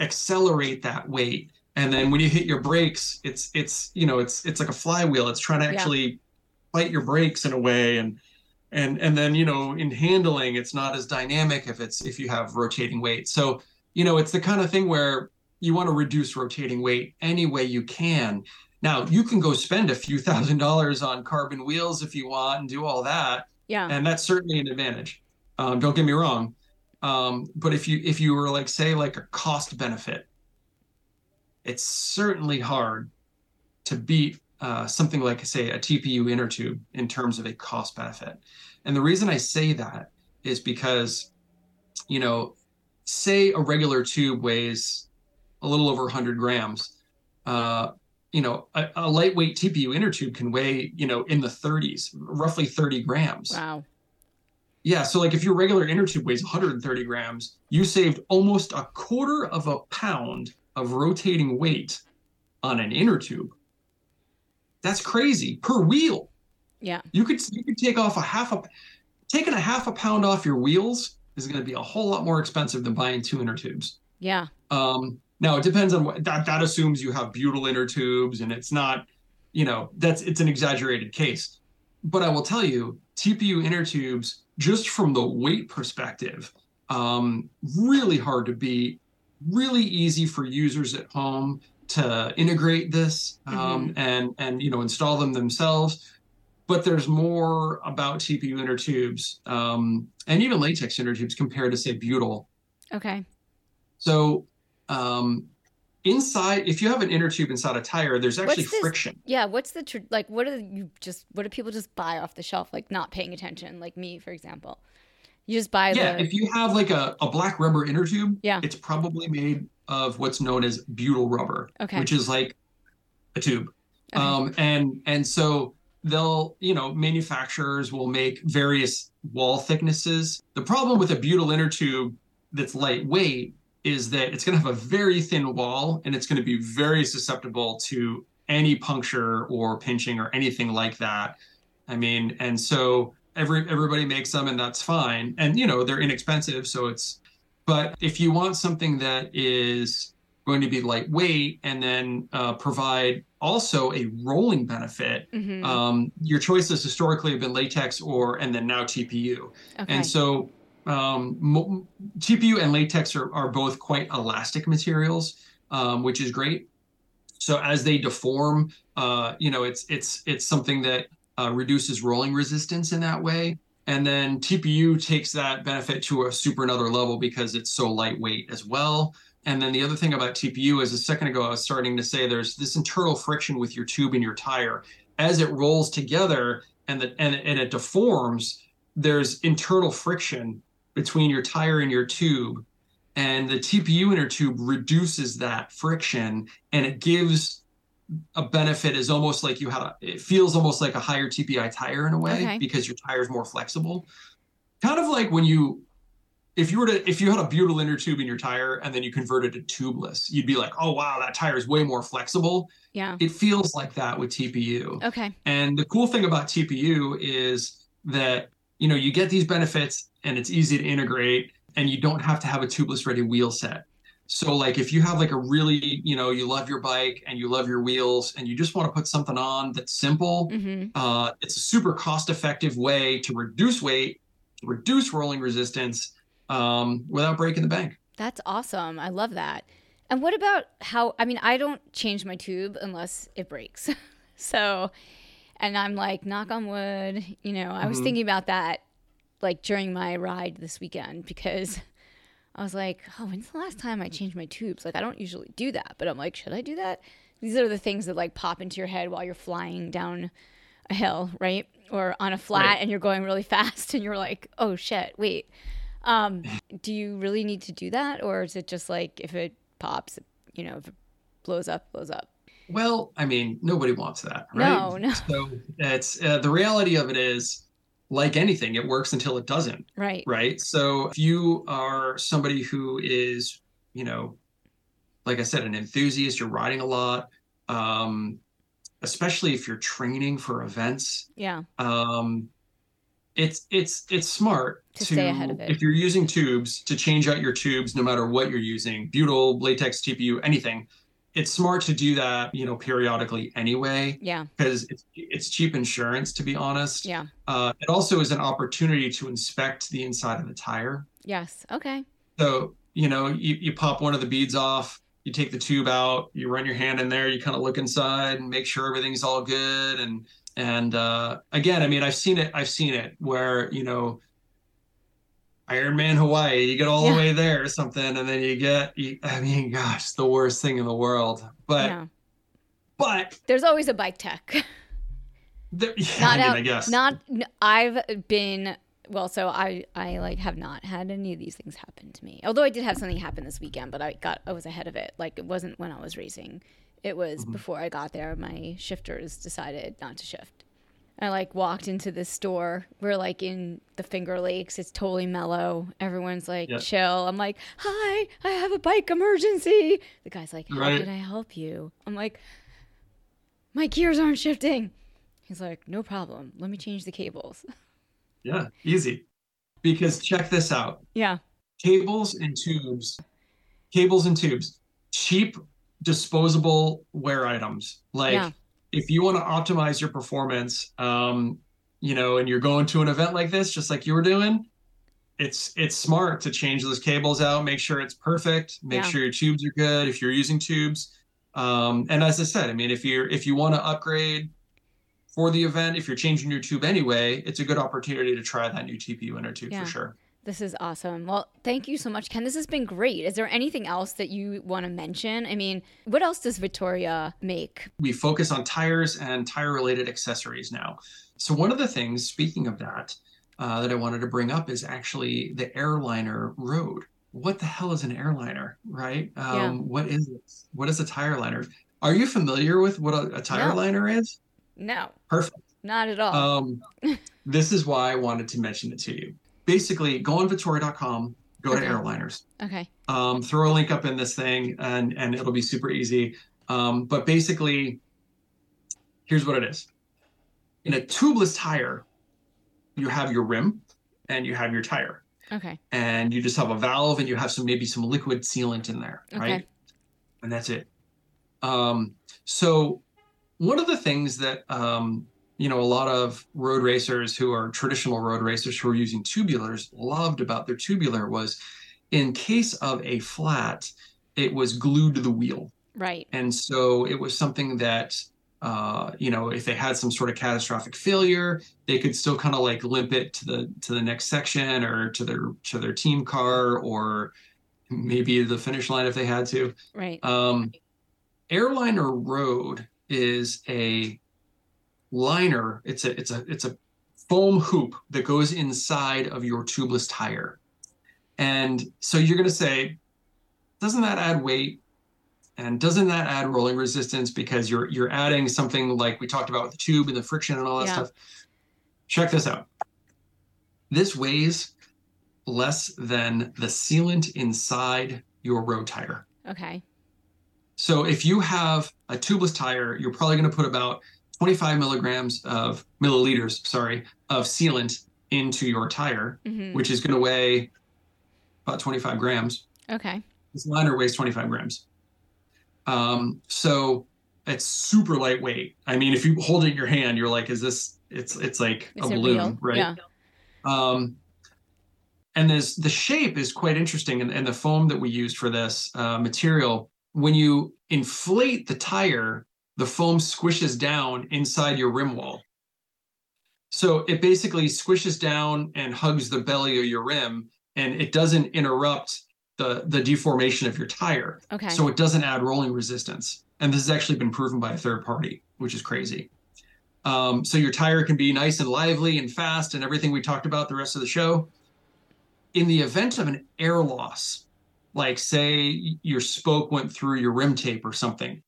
accelerate that weight, and then when you hit your brakes, it's it's you know it's it's like a flywheel. It's trying to actually yeah. fight your brakes in a way, and and and then you know in handling, it's not as dynamic if it's if you have rotating weight. So you know it's the kind of thing where you want to reduce rotating weight any way you can. Now you can go spend a few thousand dollars on carbon wheels if you want and do all that. Yeah. And that's certainly an advantage. Um, don't get me wrong. Um, but if you if you were like say like a cost benefit, it's certainly hard to beat uh, something like say a TPU inner tube in terms of a cost benefit. And the reason I say that is because, you know, say a regular tube weighs a little over 100 grams. Uh, you know, a, a, lightweight TPU inner tube can weigh, you know, in the 30s, roughly 30 grams. Wow. Yeah, so like if your regular inner tube weighs 130 grams, you saved almost a quarter of a pound of rotating weight on an inner tube. That's crazy per wheel. Yeah. You could you could take off a half a taking a half a pound off your wheels is going to be a whole lot more expensive than buying two inner tubes. Yeah. Um now it depends on what that that assumes you have butyl inner tubes and it's not, you know, that's it's an exaggerated case. But I will tell you, TPU inner tubes just from the weight perspective, um, really hard to beat, really easy for users at home to integrate this um, mm-hmm. and and you know install them themselves. But there's more about TPU inner tubes um, and even latex inner tubes compared to say butyl. Okay. So um, inside if you have an inner tube inside a tire there's actually friction yeah what's the tr- like what do you just what do people just buy off the shelf like not paying attention like me for example you just buy yeah the... if you have like a, a black rubber inner tube yeah it's probably made of what's known as butyl rubber okay which is like a tube okay. um and and so they'll you know manufacturers will make various wall thicknesses the problem with a butyl inner tube that's lightweight is that it's going to have a very thin wall and it's going to be very susceptible to any puncture or pinching or anything like that. I mean, and so every everybody makes them and that's fine. And you know, they're inexpensive, so it's but if you want something that is going to be lightweight and then uh, provide also a rolling benefit. Mm-hmm. Um, your choices historically have been latex or and then now TPU. Okay. And so um, TPU and latex are, are both quite elastic materials, um, which is great. So as they deform, uh, you know, it's it's it's something that uh, reduces rolling resistance in that way. And then TPU takes that benefit to a super another level because it's so lightweight as well. And then the other thing about TPU is a second ago I was starting to say there's this internal friction with your tube and your tire as it rolls together and the and, and it deforms. There's internal friction between your tire and your tube. And the TPU inner tube reduces that friction and it gives a benefit is almost like you had a, it feels almost like a higher TPI tire in a way Okay. because your tire is more flexible. Kind of like when you, if you were to, if you had a butyl inner tube in your tire and then you converted to tubeless, you'd be like, oh wow, that tire is way more flexible. Yeah. It feels like that with TPU. Okay. And the cool thing about TPU is that you know you get these benefits and it's easy to integrate and you don't have to have a tubeless ready wheel set. So like if you have like a really, you know, you love your bike and you love your wheels and you just want to put something on that's simple, hmm uh, it's a super cost effective way to reduce weight, reduce rolling resistance um, without breaking the bank. That's awesome. I love that. And what about how? I mean, I don't change my tube unless it breaks. so, and I'm like, knock on wood. You know, I was Mhm. thinking about that like during my ride this weekend because I was like, oh, when's the last time I changed my tubes? Like, I don't usually do that, but I'm like, should I do that? These are the things that like pop into your head while you're flying down a hill, right? Or on a flat Right. and you're going really fast and you're like, oh shit, wait. Um, do you really need to do that? Or is it just like if it pops, you know, if it blows up, blows up? Well, I mean, nobody wants that, right? No, no. So it's uh, the reality of it is, like anything, it works until it doesn't. Right. right? So if you are somebody who is, you know, like I said, an enthusiast, you're riding a lot, um, especially if you're training for events, Yeah. um, it's it's it's smart To stay ahead of it. if you're using tubes to change out your tubes no matter what you're using, butyl, latex, TPU, anything. It's smart to do that, you know, periodically anyway, Yeah. because it's it's cheap insurance to be honest. Yeah. Uh, it also is an opportunity to inspect the inside of the tire. Yes. Okay. So, you know, you, you pop one of the beads off, you take the tube out, you run your hand in there, you kind of look inside and make sure everything's all good. And and uh, again, I mean, I've seen it, I've seen it where, you know, Ironman Hawaii, you get all Yeah. the way there or something, and then you get you, I mean, gosh, the worst thing in the world. But yeah. but There's always a bike tech. there, yeah, not I mean, out. I guess. Not. I've been. Well, so I I like have not had any of these things happen to me. Although I did have something happen this weekend, but I got I was ahead of it. Like it wasn't when I was racing. It was Mm-hmm. before I got there. My shifters decided not to shift. I like walked into this store. We're like in the Finger Lakes. It's totally mellow. Everyone's like Yeah. chill. I'm like, "Hi, I have a bike emergency." The guy's like, "How Right. can I help you?" I'm like, "My gears aren't shifting." He's like, "No problem. Let me change the cables." Yeah, easy. Because check this out. yeah. cables and tubes cables and tubes cheap disposable wear items like Yeah. if you want to optimize your performance um you know and you're going to an event like this just like you were doing it's it's smart to change those cables out make sure it's perfect make Yeah. sure your tubes are good if you're using tubes um and as i said i mean if you're if you want to upgrade for the event if you're changing your tube anyway it's a good opportunity to try that new tpu inner tube Yeah. for sure This is awesome. Well, thank you so much, Ken. This has been great. Is there anything else that you want to mention? I mean, what else does Vittoria make? we focus on tires and tire related accessories now. So, one of the things, speaking of that, uh, that I wanted to bring up is actually the airliner road. What the hell is an airliner, right? Um, Yeah. What is it? What is a tire liner? Are you familiar with what a, a tire No. liner is? No, Perfect. not at all. Um, this is why I wanted to mention it to you. Basically, go on Vittoria.com, go Okay. to airliners okay. um, throw a link up in this thing and and it'll be super easy um, but basically here's what it is in a tubeless tire you have your rim and you have your tire Okay. and you just have a valve and you have some maybe some liquid sealant in there Okay. right and that's it um, so one of the things that um, you know a lot of road racers who are traditional road racers who are using tubulars loved about their tubular was in case of a flat it was glued to the wheel Right. and so it was something that uh, you know if they had some sort of catastrophic failure they could still kind of like limp it to the to the next section or to their to their team car or maybe the finish line if they had to Right. um, airliner road is a liner it's a it's a it's a foam hoop that goes inside of your tubeless tire and so you're going to say doesn't that add weight And doesn't that add rolling resistance because you're you're adding something like we talked about with the tube and the friction and all that Yeah. stuff? Check this out. This weighs less than the sealant inside your road tire. Okay. So if you have a tubeless tire, you're probably going to put about 25 milligrams of milliliters, sorry, of sealant into your tire, hmm which is going to weigh about 25 grams. Okay. This liner weighs 25 grams. Um, so it's super lightweight. I mean, if you hold it in your hand, you're like, is this? It's it's like Is a it balloon, real? right? Yeah. Um, and this the shape is quite interesting, and, and the foam that we used for this uh, material. When you inflate the tire, the foam squishes down inside your rim wall. So it basically squishes down and hugs the belly of your rim, and it doesn't interrupt the the deformation of your tire. Okay. So it doesn't add rolling resistance. And this has actually been proven by a third party, which is crazy. Um, so your tire can be nice and lively and fast and everything we talked about the rest of the show. In the event of an air loss, like say your spoke went through your rim tape or something,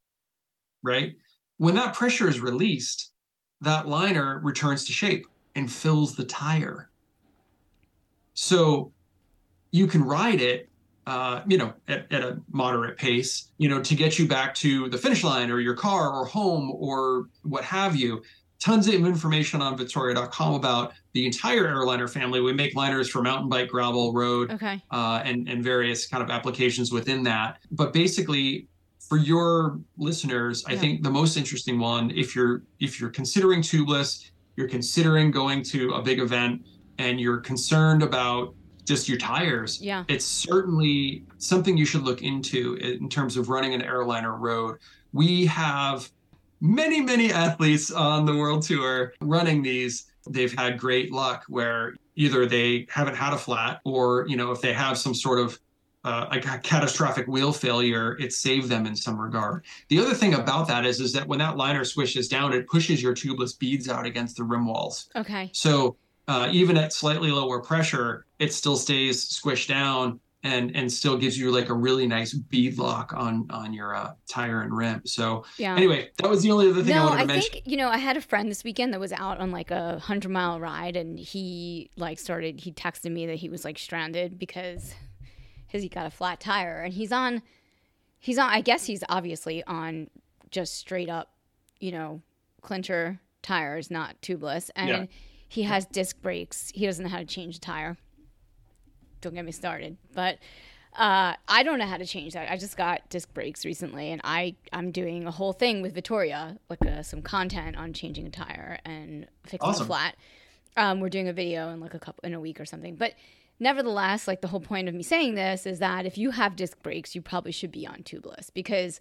right? When that pressure is released, that liner returns to shape and fills the tire. So you can ride it uh, you know, at, at a moderate pace, you know, to get you back to the finish line or your car or home or what have you. Tons of information on Vittoria.com about the entire airliner family. We make liners for mountain bike, gravel, road, okay. uh, and and various kind of applications within that. But basically, for your listeners, I think the most interesting one, if you're if you're considering tubeless, you're considering going to a big event, and you're concerned about just your tires, Yeah. it's certainly something you should look into in terms of running an airliner road. We have many, many athletes on the world tour running these. They've had great luck where either they haven't had a flat or, you know, if they have some sort of uh, like a catastrophic wheel failure, it saved them in some regard. The other thing about that is, is that when that liner swishes down, it pushes your tubeless beads out against the rim walls. Okay. So uh, even at slightly lower pressure, it still stays squished down and and still gives you like a really nice bead lock on on your uh, tire and rim. So Yeah. anyway, that was the only other thing I no, wanted to I mention. think you know I had a friend this weekend that was out on like a hundred mile ride, and he like started. He texted me that he was like stranded because his he got a flat tire, and he's on. He's on. I guess he's obviously on just straight up, you know, clincher tires, not tubeless, and Yeah. he has disc brakes. He doesn't know how to change a tire. Don't get me started, but. Uh, I don't know how to change that. I just got disc brakes recently, and I I'm doing a whole thing with Vittoria, like uh, some content on changing a tire and fixing a flat. Um, we're doing a video in like a couple in a week or something. But nevertheless, like the whole point of me saying this is that if you have disc brakes, you probably should be on tubeless because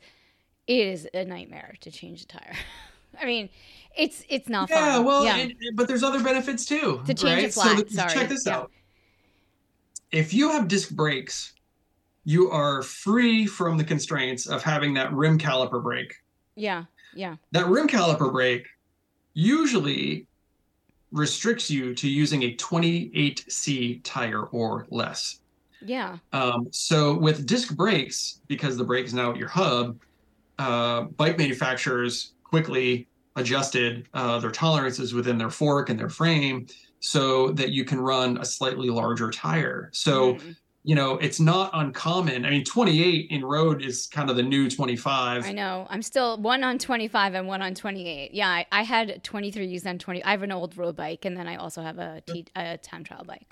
it is a nightmare to change a tire. I mean, it's it's not yeah, fun. well, yeah, it- it- but there's other benefits too. To change right? flat, So th- sorry, check this yeah. out. If you have disc brakes, you are free from the constraints of having that rim caliper brake. yeah, yeah. That rim caliper brake usually restricts you to using a 28C tire or less. Yeah. Um, so with disc brakes, because the brake is now at your hub, uh, bike manufacturers quickly adjusted uh, their tolerances within their fork and their frame so that you can run a slightly larger tire. So Mhm. You know it's not uncommon. I mean, 28 in road is kind of the new 25. I know. I'm still one on 25 and one on 28. Yeah, I, I had 23 used on 20. I have an old road bike, and then I also have a, t- a time trial bike.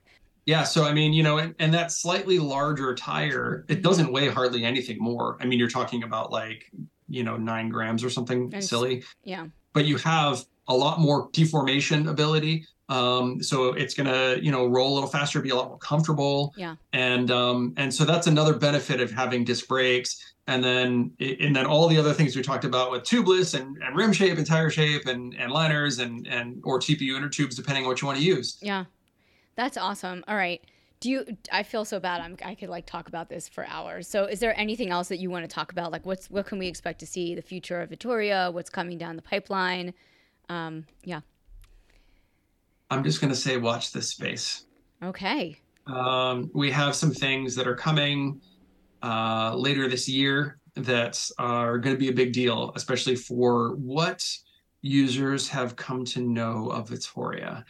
Yeah, so I mean, you know, and, and that slightly larger tire, it doesn't weigh hardly anything more. I mean, you're talking about like, you know, nine grams or something And- silly, Yeah. but you have a lot more deformation ability. Um, so it's gonna, you know, roll a little faster, be a lot more comfortable. Yeah. And um, and so that's another benefit of having disc brakes. And then and then all the other things we talked about with tubeless and, and rim shape and tire shape and, and liners and and or TPU inner tubes, depending on what you want to use. Yeah. That's awesome. All right. Do you I feel so bad. I'm I could like talk about this for hours. So is there anything else that you want to talk about? Like what's what can we expect to see the future of Vittoria? What's coming down the pipeline? Um, yeah. I'm just gonna say watch this space. Okay. Um, we have some things that are coming uh, later this year that are going to be a big deal, especially for what users have come to know of Vittoria.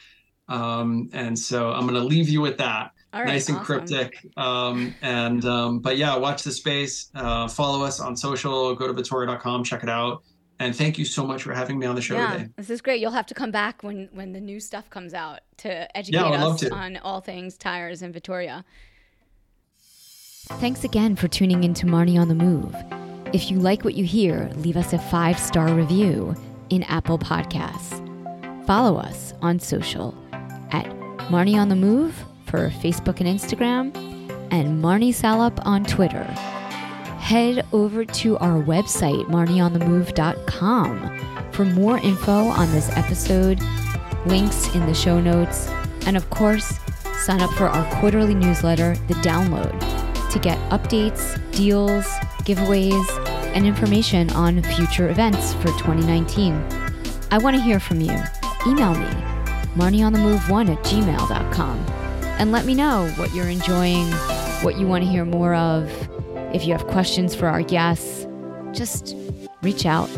Um, and so I'm going to leave you with that. Right, nice and awesome. cryptic. Um, and um, but yeah, watch the space. Uh, follow us on social. Go to vittoria.com. Check it out. And thank you so much for having me on the show yeah, today. this is great. You'll have to come back when when the new stuff comes out to educate Yeah, us to. on all things tires and Vittoria. Thanks again for tuning in to Marni on the Move. If you like what you hear, leave us a five star review in Apple Podcasts. Follow us on social at Marni on the Move for Facebook and Instagram, and Marni Salup on Twitter. Head over to our website, marnionthemove.com, for more info on this episode, links in the show notes, and of course, sign up for our quarterly newsletter, The Download, to get updates, deals, giveaways, and information on future events for 2019. I want to hear from you. Email me, marnionthemove1 at gmail.com, and let me know what you're enjoying, what you want to hear more of. If you have questions for our guests, just reach out.